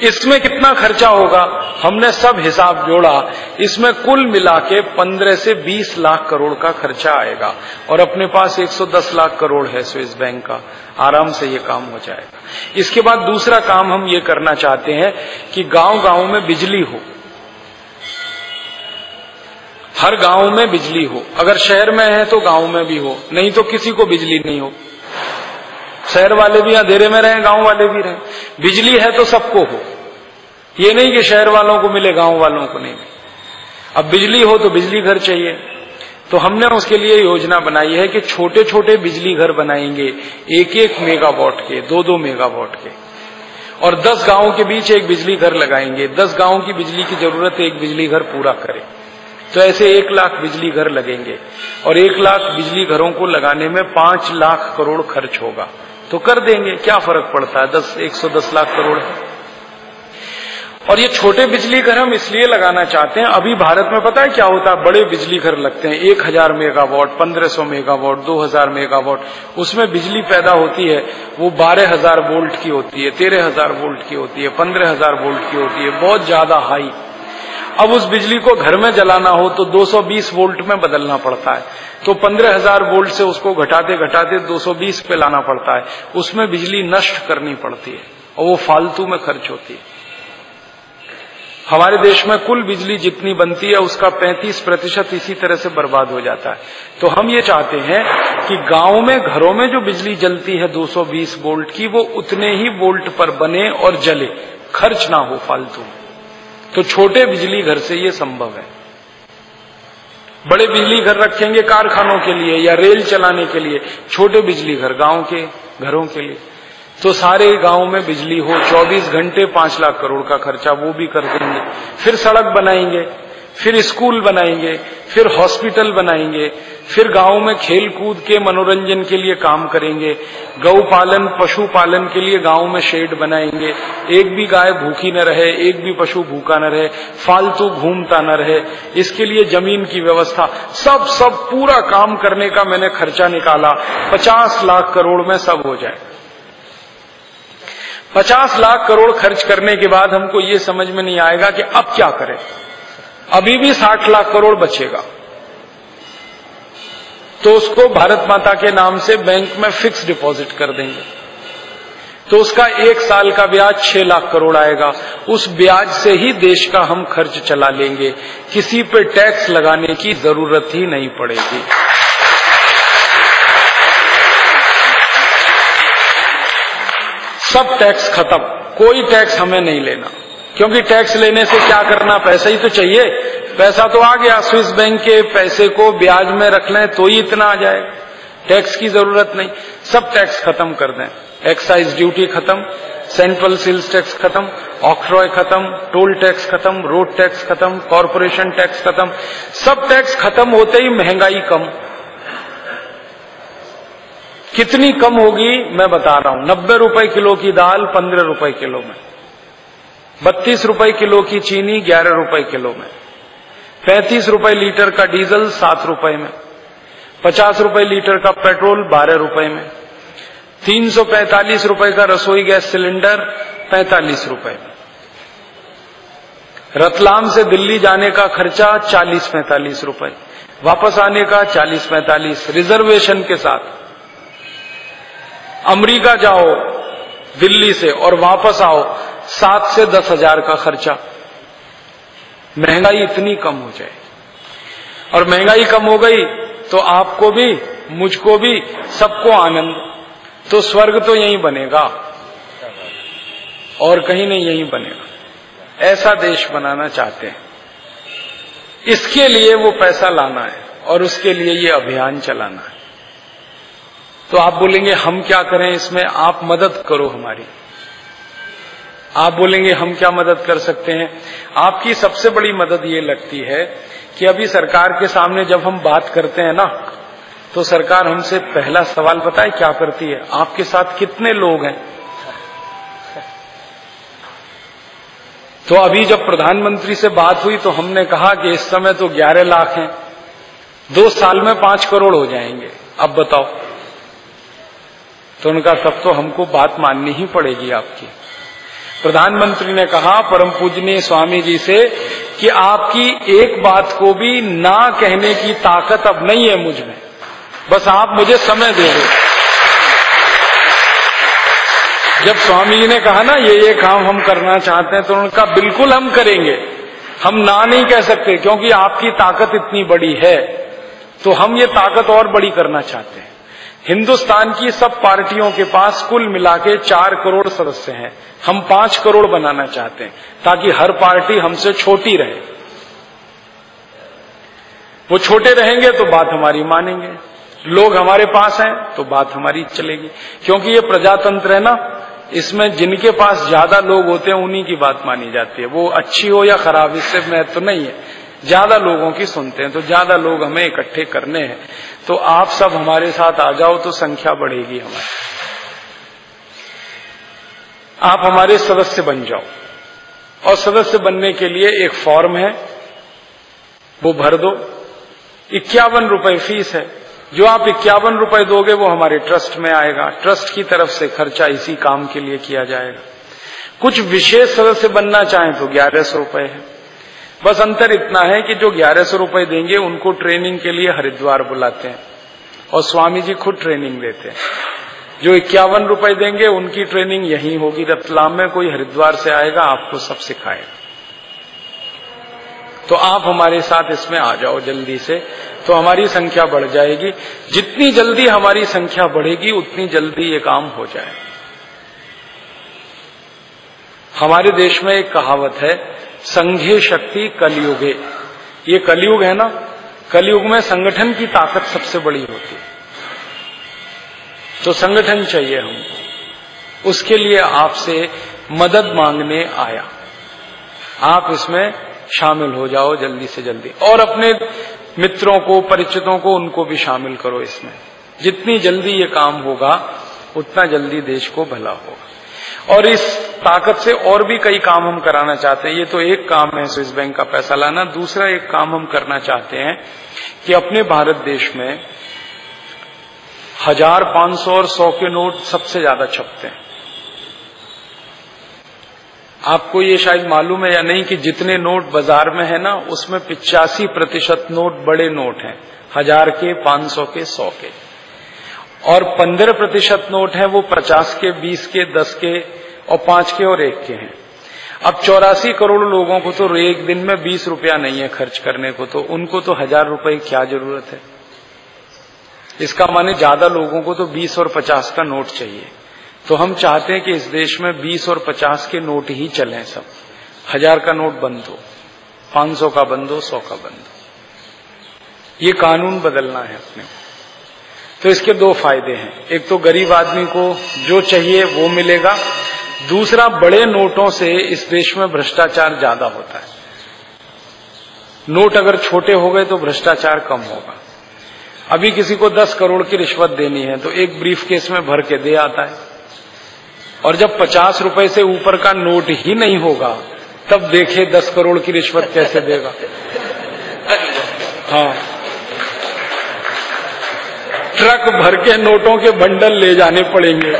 इसमें कितना खर्चा होगा? हमने सब हिसाब जोड़ा। इसमें कुल मिला के पंद्रह से बीस लाख करोड़ का खर्चा आएगा और अपने पास 110 लाख करोड़ है स्विस बैंक का। आराम से ये काम हो जाएगा। इसके बाद दूसरा काम हम ये करना चाहते हैं कि गाँव गाँव में बिजली हो। हर गाँव में बिजली हो। अगर शहर में है तो गाँव में भी हो। नहीं तो किसी को बिजली नहीं हो। शहर वाले भी अंधेरे में रहे, गाँव वाले भी रहे। बिजली है तो सबको हो। ये नहीं कि शहर वालों को मिले, गाँव वालों को नहीं। अब बिजली हो तो बिजली घर चाहिए। तो हमने उसके लिए योजना बनाई है कि छोटे छोटे बिजली घर बनाएँगे एक एक मेगावाट के दो दो मेगावाट के। और दस गाँवों के बीच एक बिजली घर लगाएँगे। दस गाँवों की बिजली की ज़रूरत एक बिजली घर पूरा करे। तो ऐसे एक लाख बिजली घर लगेंगे। और एक लाख बिजली घरों को लगाने में पाँच लाख करोड़ खर्च होगा। तो कर देंगे, क्या फ़र्क पड़ता है? दस, एक सौ दस लाख करोड़ है। और ये छोटे बिजली घर हम इसलिए लगाना चाहते हैं, अभी भारत में पता है क्या होता है? बड़े बिजली घर लगते हैं। एक हज़ार मेगावाट, पंद्रह सौ मेगावाट, दो हज़ार मेगावाट, उसमें बिजली पैदा होती है, वो बारह हज़ार वोल्ट की होती है, तेरह हज़ार वोल्ट की होती है, पंद्रह हज़ार वोल्ट की होती है, बहुत ज़्यादा हाई। अब उस बिजली को घर में जलाना हो तो 220 वोल्ट में बदलना पड़ता है। तो 15000 वोल्ट से उसको घटाते घटाते 220 पे लाना पड़ता है। उसमें बिजली नष्ट करनी पड़ती है और वो फालतू में खर्च होती है। हमारे देश में कुल बिजली जितनी बनती है उसका 35 प्रतिशत इसी तरह से बर्बाद हो जाता है। तो हम ये चाहते हैं कि गाँव में, घरों में जो बिजली जलती है 220 वोल्ट की, वो उतने ही वोल्ट पर बने और जले। खर्च ना हो फालतू तो छोटे बिजली घर से ये संभव है। बड़े बिजली घर रखेंगे कारखानों के लिए या रेल चलाने के लिए, छोटे बिजली घर, गाँव के घरों के लिए। तो सारे गाँव में बिजली हो 24 घंटे पाँच लाख करोड़ का खर्चा वो भी कर देंगे। फिर सड़क बनाएँगे, फिर स्कूल बनाएँगे, फिर हॉस्पिटल बनाएँगे फिर गाँव में खेल कूद के मनोरंजन के लिए काम करेंगे गौ पालन, पशु पालन के लिए गाँव में शेड बनाएँगे। एक भी गाय भूखी न रहे, एक भी पशु भूखा न रहे, फालतू घूमता न रहे। इसके लिए ज़मीन की व्यवस्था, सब सब, पूरा काम करने का मैंने खर्चा निकाला। पचास लाख करोड़ में सब हो जाए। पचास लाख करोड़ खर्च करने के बाद हमको ये समझ में नहीं आएगा कि अब क्या करें। अभी भी साठ लाख करोड़ बचेगा। तो उसको भारत माता के नाम से बैंक में फिक्स डिपॉजिट कर देंगे। तो उसका एक साल का ब्याज छह लाख करोड़ आएगा। उस ब्याज से ही देश का हम खर्च चला लेंगे। किसी पे टैक्स लगाने की ज़रूरत ही नहीं पड़ेगी। सब टैक्स खत्म। कोई टैक्स हमें नहीं लेना। क्योंकि टैक्स लेने से क्या करना, पैसा ही तो चाहिए। पैसा तो आ गया, स्विस बैंक के पैसे को ब्याज में रख लें तो ही इतना आ जाएगा। टैक्स की ज़रूरत नहीं। सब टैक्स खत्म कर दें। एक्साइज ड्यूटी खत्म सेंट्रल सेल्स टैक्स खत्म ऑक्ट्रॉय खत्म टोल टैक्स खत्म रोड टैक्स खत्म कॉरपोरेशन टैक्स खत्म। सब टैक्स खत्म होते ही महँगाई कम। कितनी कम होगी, मैं बता रहा हूँ। नब्बे रुपए किलो की दाल, पंद्रह रुपए किलो में। बत्तीस रुपए किलो की चीनी, ग्यारह रुपए किलो में। पैंतीस रुपए लीटर का डीजल, सात रुपए में। पचास रुपए लीटर का पेट्रोल, बारह रुपए में। तीन सौ पैंतालीस रुपए का रसोई गैस सिलेंडर, पैंतालीस रुपए में। रतलाम से दिल्ली जाने का खर्चा, चालीस पैंतालीस रुपए। वापस आने का चालीस पैंतालीस, रिजर्वेशन के साथ। अमेरिका जाओ, दिल्ली से, और वापस आओ। सात से दस हज़ार का खर्चा। महँगाई इतनी कम हो जाए। और महँगाई कम हो गई तो आपको भी, मुझको भी, सबको आनंद। तो स्वर्ग तो यहीं बनेगा। और कहीं नहीं, यहीं बनेगा। ऐसा देश बनाना चाहते हैं। इसके लिए वो पैसा लाना है, और उसके लिए ये अभियान चलाना है। तो आप बोलेंगे, हम क्या करें इसमें? आप मदद करो हमारी। आप बोलेंगे, हम क्या मदद कर सकते हैं? आपकी सबसे बड़ी मदद ये लगती है कि अभी सरकार के सामने जब हम बात करते हैं ना तो सरकार हमसे पहला सवाल, पता है क्या करती है? आपके साथ कितने लोग हैं? तो अभी जब प्रधानमंत्री से बात हुई तो हमने कहा कि इस समय तो 11 लाख हैं। दो साल में पाँच करोड़ हो जाएँगे। अब बताओ। तो उनका सब तो हमको बात माननी ही पड़ेगी आपकी। प्रधानमंत्री ने कहा, परम पूजनीय स्वामी जी से, कि आपकी एक बात को भी ना कहने की ताकत अब नहीं है मुझमें। बस आप मुझे समय दे दो जब स्वामी जी ने कहा ना, ये ये काम हम करना चाहते हैं तो उनका बिल्कुल हम करेंगे। हम ना नहीं कह सकते, क्योंकि आपकी ताकत इतनी बड़ी है। तो हम ये ताकत और बड़ी करना चाहते हैं। हिंदुस्तान की सब पार्टियों के पास कुल मिला के चार करोड़ सदस्य हैं। हम पाँच करोड़ बनाना चाहते हैं, ताकि हर पार्टी हमसे छोटी रहे। वो छोटे रहेंगे तो बात हमारी मानेंगे। लोग हमारे पास हैं तो बात हमारी चलेगी। क्योंकि ये प्रजातंत्र है ना, इसमें जिनके पास ज़्यादा लोग होते हैं उन्हीं की बात मानी जाती है। वो अच्छी हो या खराब, इससे महत्व तो नहीं है। ज़्यादा लोगों की सुनते हैं तो ज़्यादा लोग हमें इकट्ठे करने हैं। तो आप सब हमारे साथ आ जाओ तो संख्या बढ़ेगी हमारी। आप हमारे सदस्य बन जाओ। और सदस्य बनने के लिए एक फॉर्म है, वो भर दो। इक्यावन रुपए फ़ीस है। जो आप इक्यावन रुपए दोगे, वो हमारे ट्रस्ट में आएगा। ट्रस्ट की तरफ़ से खर्चा इसी काम के लिए किया जाएगा। कुछ विशेष सदस्य बनना चाहें तो ग्यारह सौ रुपए है। बस अंतर इतना है कि जो ग्यारह सौ रुपए देंगे, उनको ट्रेनिंग के लिए हरिद्वार बुलाते हैं। और स्वामी जी खुद ट्रेनिंग देते हैं। जो इक्यावन रुपए देंगे, उनकी ट्रेनिंग यही होगी। रतलाम में कोई हरिद्वार से आएगा, आपको सब सिखाएगा। तो आप हमारे साथ इसमें आ जाओ जल्दी से। तो हमारी संख्या बढ़ जाएगी। जितनी जल्दी हमारी संख्या बढ़ेगी, उतनी जल्दी ये काम हो जाए। हमारे देश में एक कहावत है संघे शक्ति कलयुगे। ये कलयुग है ना? कलयुग में संगठन की ताकत सबसे बड़ी होती है। तो संगठन चाहिए हमको। उसके लिए आपसे मदद मांगने आया। आप इसमें शामिल हो जाओ जल्दी से जल्दी। और अपने मित्रों को, परिचितों को, उनको भी शामिल करो इसमें। जितनी जल्दी ये काम होगा, उतना जल्दी देश को भला होगा। और इस ताकत से और भी कई काम हम कराना चाहते हैं। ये तो एक काम है स्विस बैंक का पैसा लाना। दूसरा एक काम हम करना चाहते हैं कि अपने भारत देश में हज़ार पाँच सौ और सौ के नोट सबसे ज़्यादा छपते हैं। आपको ये शायद मालूम है या नहीं कि जितने नोट बाज़ार में है ना, उसमें पिचासी प्रतिशत नोट बड़े नोट हैं। हज़ार के, पाँच सौ के सौ के। और पंद्रह प्रतिशत नोट है, वो पचास के, बीस के, दस के और पाँच के और एक के हैं। अब चौरासी करोड़ लोगों को तो एक दिन में बीस रुपया नहीं है खर्च करने को तो उनको तो हज़ार रुपए क्या ज़रूरत है? इसका माने ज़्यादा लोगों को तो बीस और पचास का नोट चाहिए। तो हम चाहते हैं कि इस देश में बीस और पचास के नोट ही चलें सब। हज़ार का नोट बंद हो, पाँच सौ का बंद हो, सौ का बंद हो। ये कानून बदलना है अपने तो इसके दो फ़ायदे हैं। एक तो गरीब आदमी को जो चाहिए वो मिलेगा। दूसरा, बड़े नोटों से इस देश में भ्रष्टाचार ज़्यादा होता है। नोट अगर छोटे हो गए तो भ्रष्टाचार कम होगा। अभी किसी को दस करोड़ की रिश्वत देनी है तो एक ब्रीफ केस में भर के दे आता है। और जब पचास रुपए से ऊपर का नोट ही नहीं होगा, तब देखे दस करोड़ की रिश्वत कैसे देगा। हाँ। ट्रक भर के नोटों के बंडल ले जाने पड़ेंगे।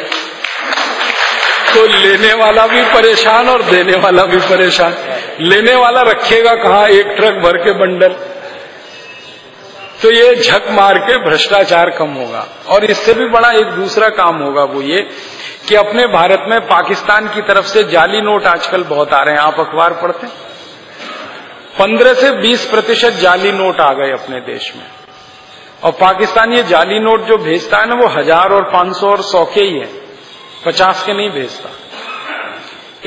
तो लेने वाला भी परेशान और देने वाला भी परेशान। लेने वाला रखेगा कहा एक ट्रक भर के बंडल? तो ये झक मार के भ्रष्टाचार कम होगा। और इससे भी बड़ा एक दूसरा काम होगा वो ये कि अपने भारत में पाकिस्तान की तरफ़ से जाली नोट आजकल बहुत आ रहे हैं। आप अखबार पढ़ते पंद्रह से बीस प्रतिशत जाली नोट आ गए अपने देश में। और पाकिस्तान ये जाली नोट जो भेजता है ना वो हज़ार और पाँच सौ और सौ के ही है। पचास के नहीं भेजता।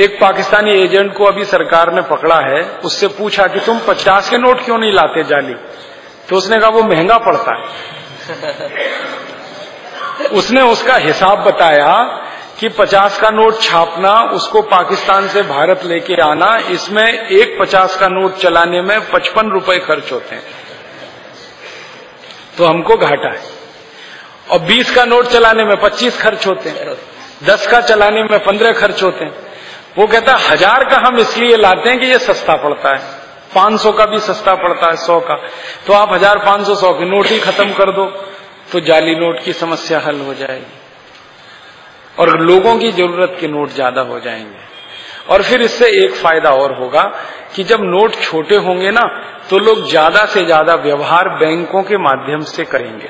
एक पाकिस्तानी एजेंट को अभी सरकार ने पकड़ा है उससे पूछा कि तुम पचास के नोट क्यों नहीं लाते जाली? तो उसने कहा वो महँगा पड़ता है। उसने उसका हिसाब बताया कि पचास का नोट छापना उसको पाकिस्तान से भारत लेके आना इसमें एक पचास का नोट चलाने में पचपन रुपए खर्च होते हैं। तो हमको घाटा है। और बीस का नोट चलाने में पच्चीस खर्च होते हैं। दस का चलाने में पंद्रह खर्च होते हैं। वो कहता है हज़ार का हम इसलिए लाते हैं कि ये सस्ता पड़ता है। पाँच सौ का भी सस्ता पड़ता है, सौ का। तो आप हज़ार पाँच सौ सौ के नोट ही खत्म कर दो तो जाली नोट की समस्या हल हो जाएगी। और लोगों की ज़रूरत के नोट ज़्यादा हो जाएँगे। और फिर इससे एक फ़ायदा और होगा कि जब नोट छोटे होंगे ना तो लोग ज़्यादा से ज़्यादा व्यवहार बैंकों के माध्यम से करेंगे।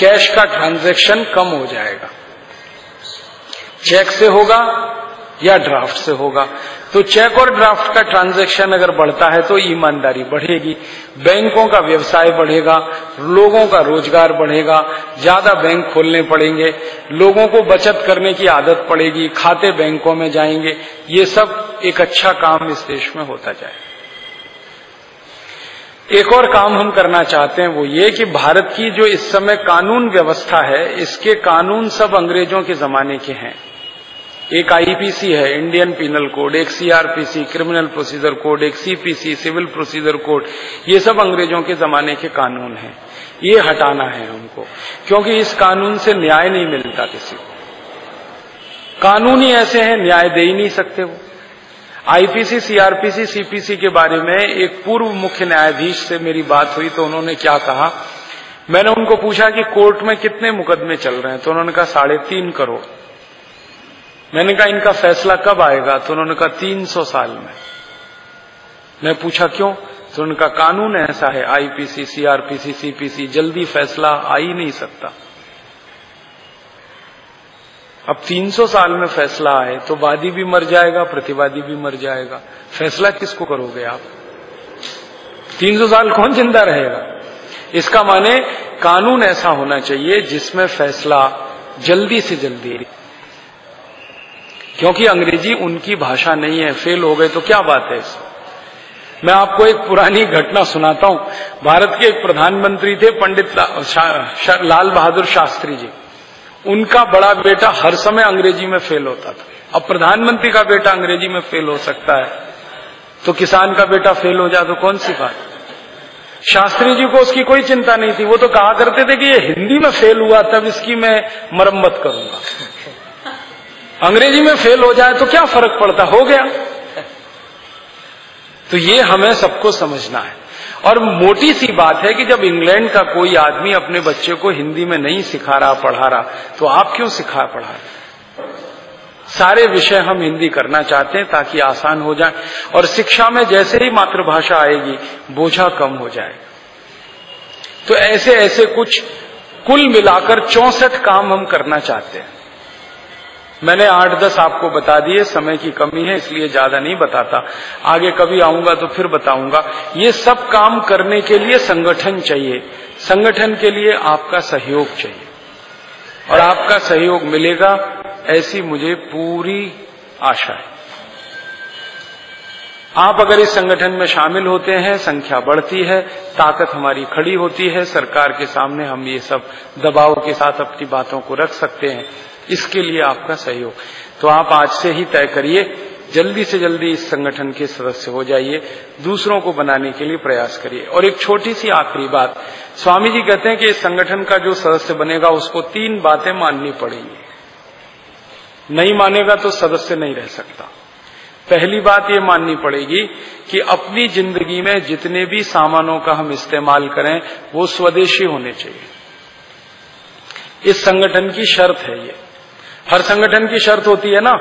कैश का ट्रांजैक्शन कम हो जाएगा। चेक से होगा या ड्राफ्ट से होगा। तो चेक और ड्राफ्ट का ट्रांजैक्शन अगर बढ़ता है तो ईमानदारी बढ़ेगी। बैंकों का व्यवसाय बढ़ेगा, लोगों का रोज़गार बढ़ेगा, ज़्यादा बैंक खोलने पड़ेंगे, लोगों को बचत करने की आदत पड़ेगी, खाते बैंकों में जाएँगे, ये सब एक अच्छा काम इस देश में होता जाए। एक और काम हम करना चाहते हैं वो ये कि भारत की जो इस समय कानून व्यवस्था है, इसके कानून सब अंग्रेज़ों के जमाने के हैं। एक आईपीसी है इंडियन पिनल कोड एक सीआरपीसी क्रिमिनल प्रोसीजर कोड एक सीपीसी सिविल प्रोसीजर कोड ये सब अंग्रेज़ों के जमाने के कानून हैं। ये हटाना है हमको, क्योंकि इस कानून से न्याय नहीं मिलता किसी को। कानून ही ऐसे हैं, न्याय दे ही नहीं सकते वो। आईपीसी सीआरपीसी सीपीसी के बारे में एक पूर्व मुख्य न्यायाधीश से मेरी बात हुई तो उन्होंने क्या कहा, मैंने उनको पूछा कि कोर्ट में कितने मुकदमे चल रहे हैं तो उन्होंने कहा साढ़े तीन करोड़। मैंने कहा, इनका फैसला कब आएगा? तो उन्होंने कहा, तीन सौ साल में। मैं पूछा, क्यों? तो उनका कानून ऐसा है आईपीसी सीआरपीसी सीपीसी जल्दी फैसला आ ही नहीं सकता। अब 300 साल में फैसला आए तो वादी भी मर जाएगा, प्रतिवादी भी मर जाएगा। फैसला किसको करोगे आप? 300 साल कौन ज़िंदा रहेगा? इसका माने, कानून ऐसा होना चाहिए जिसमें फैसला जल्दी से जल्दी क्योंकि अंग्रेज़ी उनकी भाषा नहीं है फेल हो गए तो क्या बात है इसमें? मैं आपको एक पुरानी घटना सुनाता हूँ। भारत के एक प्रधानमंत्री थे पंडित ला, शा, लाल बहादुर शास्त्री जी। उनका बड़ा बेटा हर समय अंग्रेज़ी में फेल होता था। अब प्रधानमंत्री का बेटा अंग्रेज़ी में फेल हो सकता है। तो किसान का बेटा फेल हो जाए तो कौन सी बात? शास्त्री जी को उसकी कोई चिंता नहीं थी। वो तो कहा करते थे कि ये हिंदी में फेल हुआ तब इसकी मैं मरम्मत करूँगा। अंग्रेज़ी में फेल हो जाए तो क्या फ़र्क पड़ता? हो गया। तो ये हमें सबको समझना है। और मोटी सी बात है कि जब इंग्लैंड का कोई आदमी अपने बच्चे को हिंदी में नहीं सिखा रहा, पढ़ा रहा तो आप क्यों सिखा, पढ़ा रहे? सारे विषय हम हिंदी करना चाहते हैं ताकि आसान हो जाए। और शिक्षा में जैसे ही मातृभाषा आएगी, बोझा कम हो जाए। तो ऐसे ऐसे कुछ कुल मिलाकर चौसठ काम हम करना चाहते हैं। मैंने आठ दस आपको बता दिए, समय की कमी है, इसलिए ज़्यादा नहीं बताता। आगे कभी आऊँगा तो फिर बताऊँगा। ये सब काम करने के लिए संगठन चाहिए। संगठन के लिए आपका सहयोग चाहिए। और आपका सहयोग मिलेगा, ऐसी मुझे पूरी आशा है। आप अगर इस संगठन में शामिल होते हैं, संख्या बढ़ती है, ताकत हमारी खड़ी होती है, सरकार के सामने हम ये सब दबाव के साथ अपनी बातों को रख सकते हैं। इसके लिए आपका सहयोग। तो आप आज से ही तय करिए, जल्दी से जल्दी इस संगठन के सदस्य हो जाइए, दूसरों को बनाने के लिए प्रयास करिए। और एक छोटी सी आखिरी बात, स्वामी जी कहते हैं कि इस संगठन का जो सदस्य बनेगा, उसको तीन बातें माननी पड़ेंगी। नहीं मानेगा तो सदस्य नहीं रह सकता। पहली बात ये माननी पड़ेगी कि अपनी ज़िंदगी में जितने भी सामानों का हम इस्तेमाल करें, वो स्वदेशी होने चाहिए। इस संगठन की शर्त है ये। हर संगठन की शर्त होती है ना,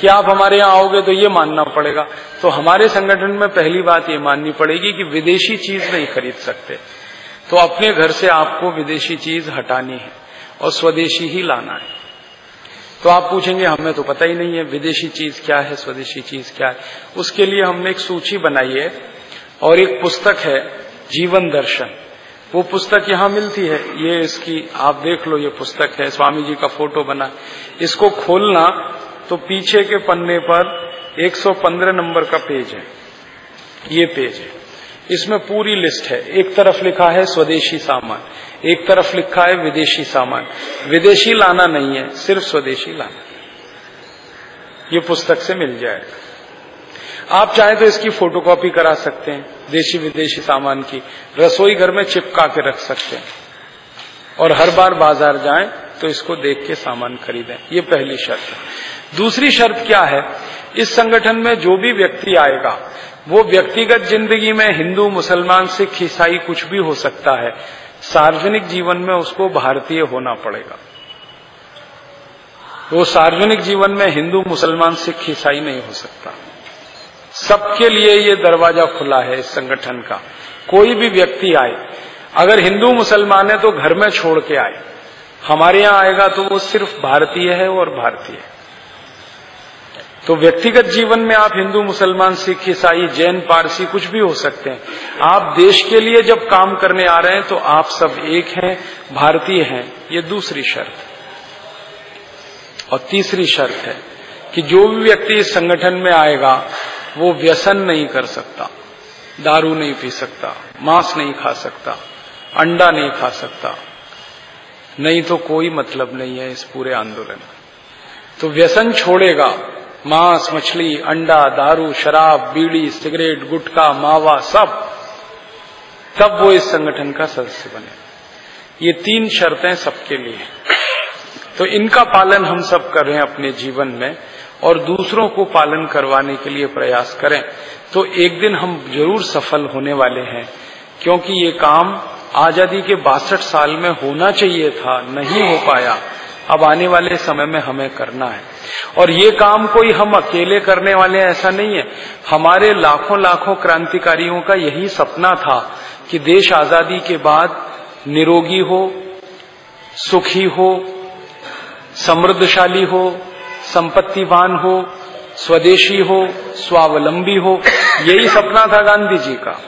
कि आप हमारे यहाँ आओगे तो ये मानना पड़ेगा। तो हमारे संगठन में पहली बात ये माननी पड़ेगी कि विदेशी चीज़ नहीं खरीद सकते। तो अपने घर से आपको विदेशी चीज़ हटानी है और स्वदेशी ही लाना है। तो आप पूछेंगे, हमें तो पता ही नहीं है विदेशी चीज़ क्या है, स्वदेशी चीज़ क्या है। उसके लिए हमने एक सूची बनाई है और एक पुस्तक है, जीवन दर्शन। वो पुस्तक यहाँ मिलती है। ये इसकी, आप देख लो ये पुस्तक है स्वामी जी का फ़ोटो बना। इसको खोलना तो पीछे के पन्ने पर 115 नंबर का पेज है। ये पेज है। इसमें पूरी लिस्ट है। एक तरफ़ लिखा है स्वदेशी सामान, एक तरफ़ लिखा है विदेशी सामान। विदेशी लाना नहीं है, सिर्फ़ स्वदेशी लाना। ये पुस्तक से मिल जाएगा। आप चाहे तो इसकी फोटोकॉपी करा सकते हैं देशी विदेशी सामान की। रसोई घर में चिपका के रख सकते हैं। और हर बार बाज़ार जाएँ तो इसको देख के सामान खरीदें। ये पहली शर्त है। दूसरी शर्त क्या है? इस संगठन में जो भी व्यक्ति आएगा, वो व्यक्तिगत ज़िंदगी में हिंदू, मुसलमान, सिख, ईसाई कुछ भी हो सकता है। सार्वजनिक जीवन में उसको भारतीय होना पड़ेगा। वो सार्वजनिक जीवन में हिंदू, मुसलमान, सिख, ईसाई नहीं हो सकता। सबके लिए ये दरवाज़ा खुला है इस संगठन का। कोई भी व्यक्ति आए, अगर हिंदू मुसलमान है तो घर में छोड़ के आए। हमारे यहाँ आएगा तो वो सिर्फ़ भारतीय है और भारतीय। तो व्यक्तिगत जीवन में आप हिंदू, मुसलमान, सिख, ईसाई, जैन, पारसी कुछ भी हो सकते हैं। आप देश के लिए जब काम करने आ रहे हैं तो आप सब एक हैं, भारतीय हैं। ये दूसरी शर्त। और तीसरी शर्त है कि जो भी व्यक्ति इस संगठन में आएगा वो व्यसन नहीं कर सकता, दारू नहीं पी सकता, मांस नहीं खा सकता, अंडा नहीं खा सकता। नहीं तो कोई मतलब नहीं है इस पूरे आंदोलन तो व्यसन छोड़ेगा, मांस, मछली, अंडा, दारू, शराब, बीड़ी, सिगरेट, गुटखा, मावा, सब। तब वो इस संगठन का सदस्य बने। ये तीन शर्तें सबके लिए तो इनका पालन हम सब कर रहे हैं अपने जीवन में। और दूसरों को पालन करवाने के लिए प्रयास करें। तो एक दिन हम ज़रूर सफल होने वाले हैं, क्योंकि ये काम आज़ादी के बासठ साल में होना चाहिए था, नहीं हो पाया। अब आने वाले समय में हमें करना है। और ये काम कोई हम अकेले करने वाले ऐसा नहीं है। हमारे लाखों लाखों क्रांतिकारियों का यही सपना था कि देश आज़ादी के बाद निरोगी हो, सुखी हो, समृद्धशाली हो संपत्तिवान हो, स्वदेशी हो, स्वावलंबी हो, यही सपना था गांधी जी का,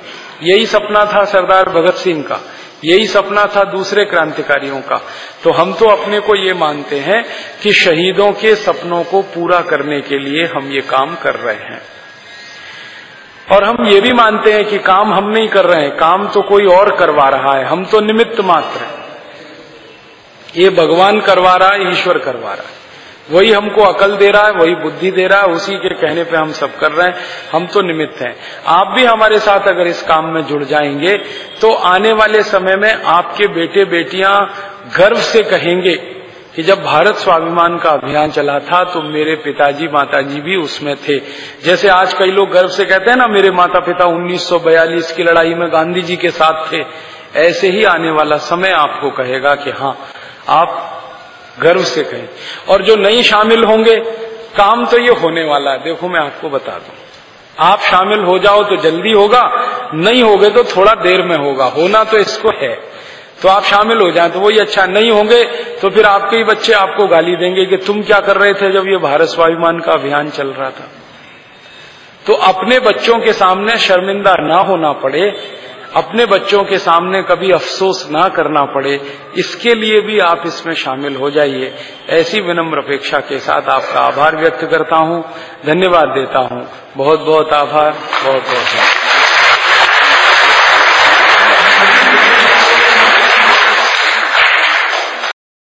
यही सपना था सरदार भगत सिंह का, यही सपना था दूसरे क्रांतिकारियों का। तो हम तो अपने को ये मानते हैं कि शहीदों के सपनों को पूरा करने के लिए हम ये काम कर रहे हैं। और हम ये भी मानते हैं कि काम हम नहीं कर रहे हैं, काम तो कोई और करवा रहा है, हम तो निमित्त मात्र हैं। ये भगवान करवा रहा है, ईश्वर करवा रहा है। वही हमको अकल दे रहा है, वही बुद्धि दे रहा है, उसी के कहने पे हम सब कर रहे हैं। हम तो निमित्त हैं। आप भी हमारे साथ अगर इस काम में जुड़ जाएँगे तो आने वाले समय में आपके बेटे बेटियाँ गर्व से कहेंगे कि जब भारत स्वाभिमान का अभियान चला था तो मेरे पिताजी, माताजी भी उसमें थे। जैसे आज कई लोग गर्व से कहते हैं ना, मेरे माता पिता 1942 की लड़ाई में गांधी जी के साथ थे। ऐसे ही आने वाला समय आपको कहेगा कि हाँ आप गर्व से कहें। और जो नहीं शामिल होंगे, काम तो ये होने वाला है। देखो मैं आपको बता दूँ। आप शामिल हो जाओ तो जल्दी होगा, नहीं होगे तो थोड़ा देर में होगा। होना तो इसको है। तो आप शामिल हो जाएँ तो वो वही अच्छा। नहीं होंगे तो फिर आपके ही बच्चे आपको गाली देंगे कि तुम क्या कर रहे थे जब ये भारत स्वाभिमान का अभियान चल रहा था। तो अपने बच्चों के सामने शर्मिंदा ना होना पड़े। अपने बच्चों के सामने कभी अफसोस ना करना पड़े, इसके लिए भी आप इसमें शामिल हो जाइए। ऐसी विनम्र अपेक्षा के साथ आपका आभार व्यक्त करता हूँ, धन्यवाद देता हूँ। बहुत बहुत आभार बहुत बहुत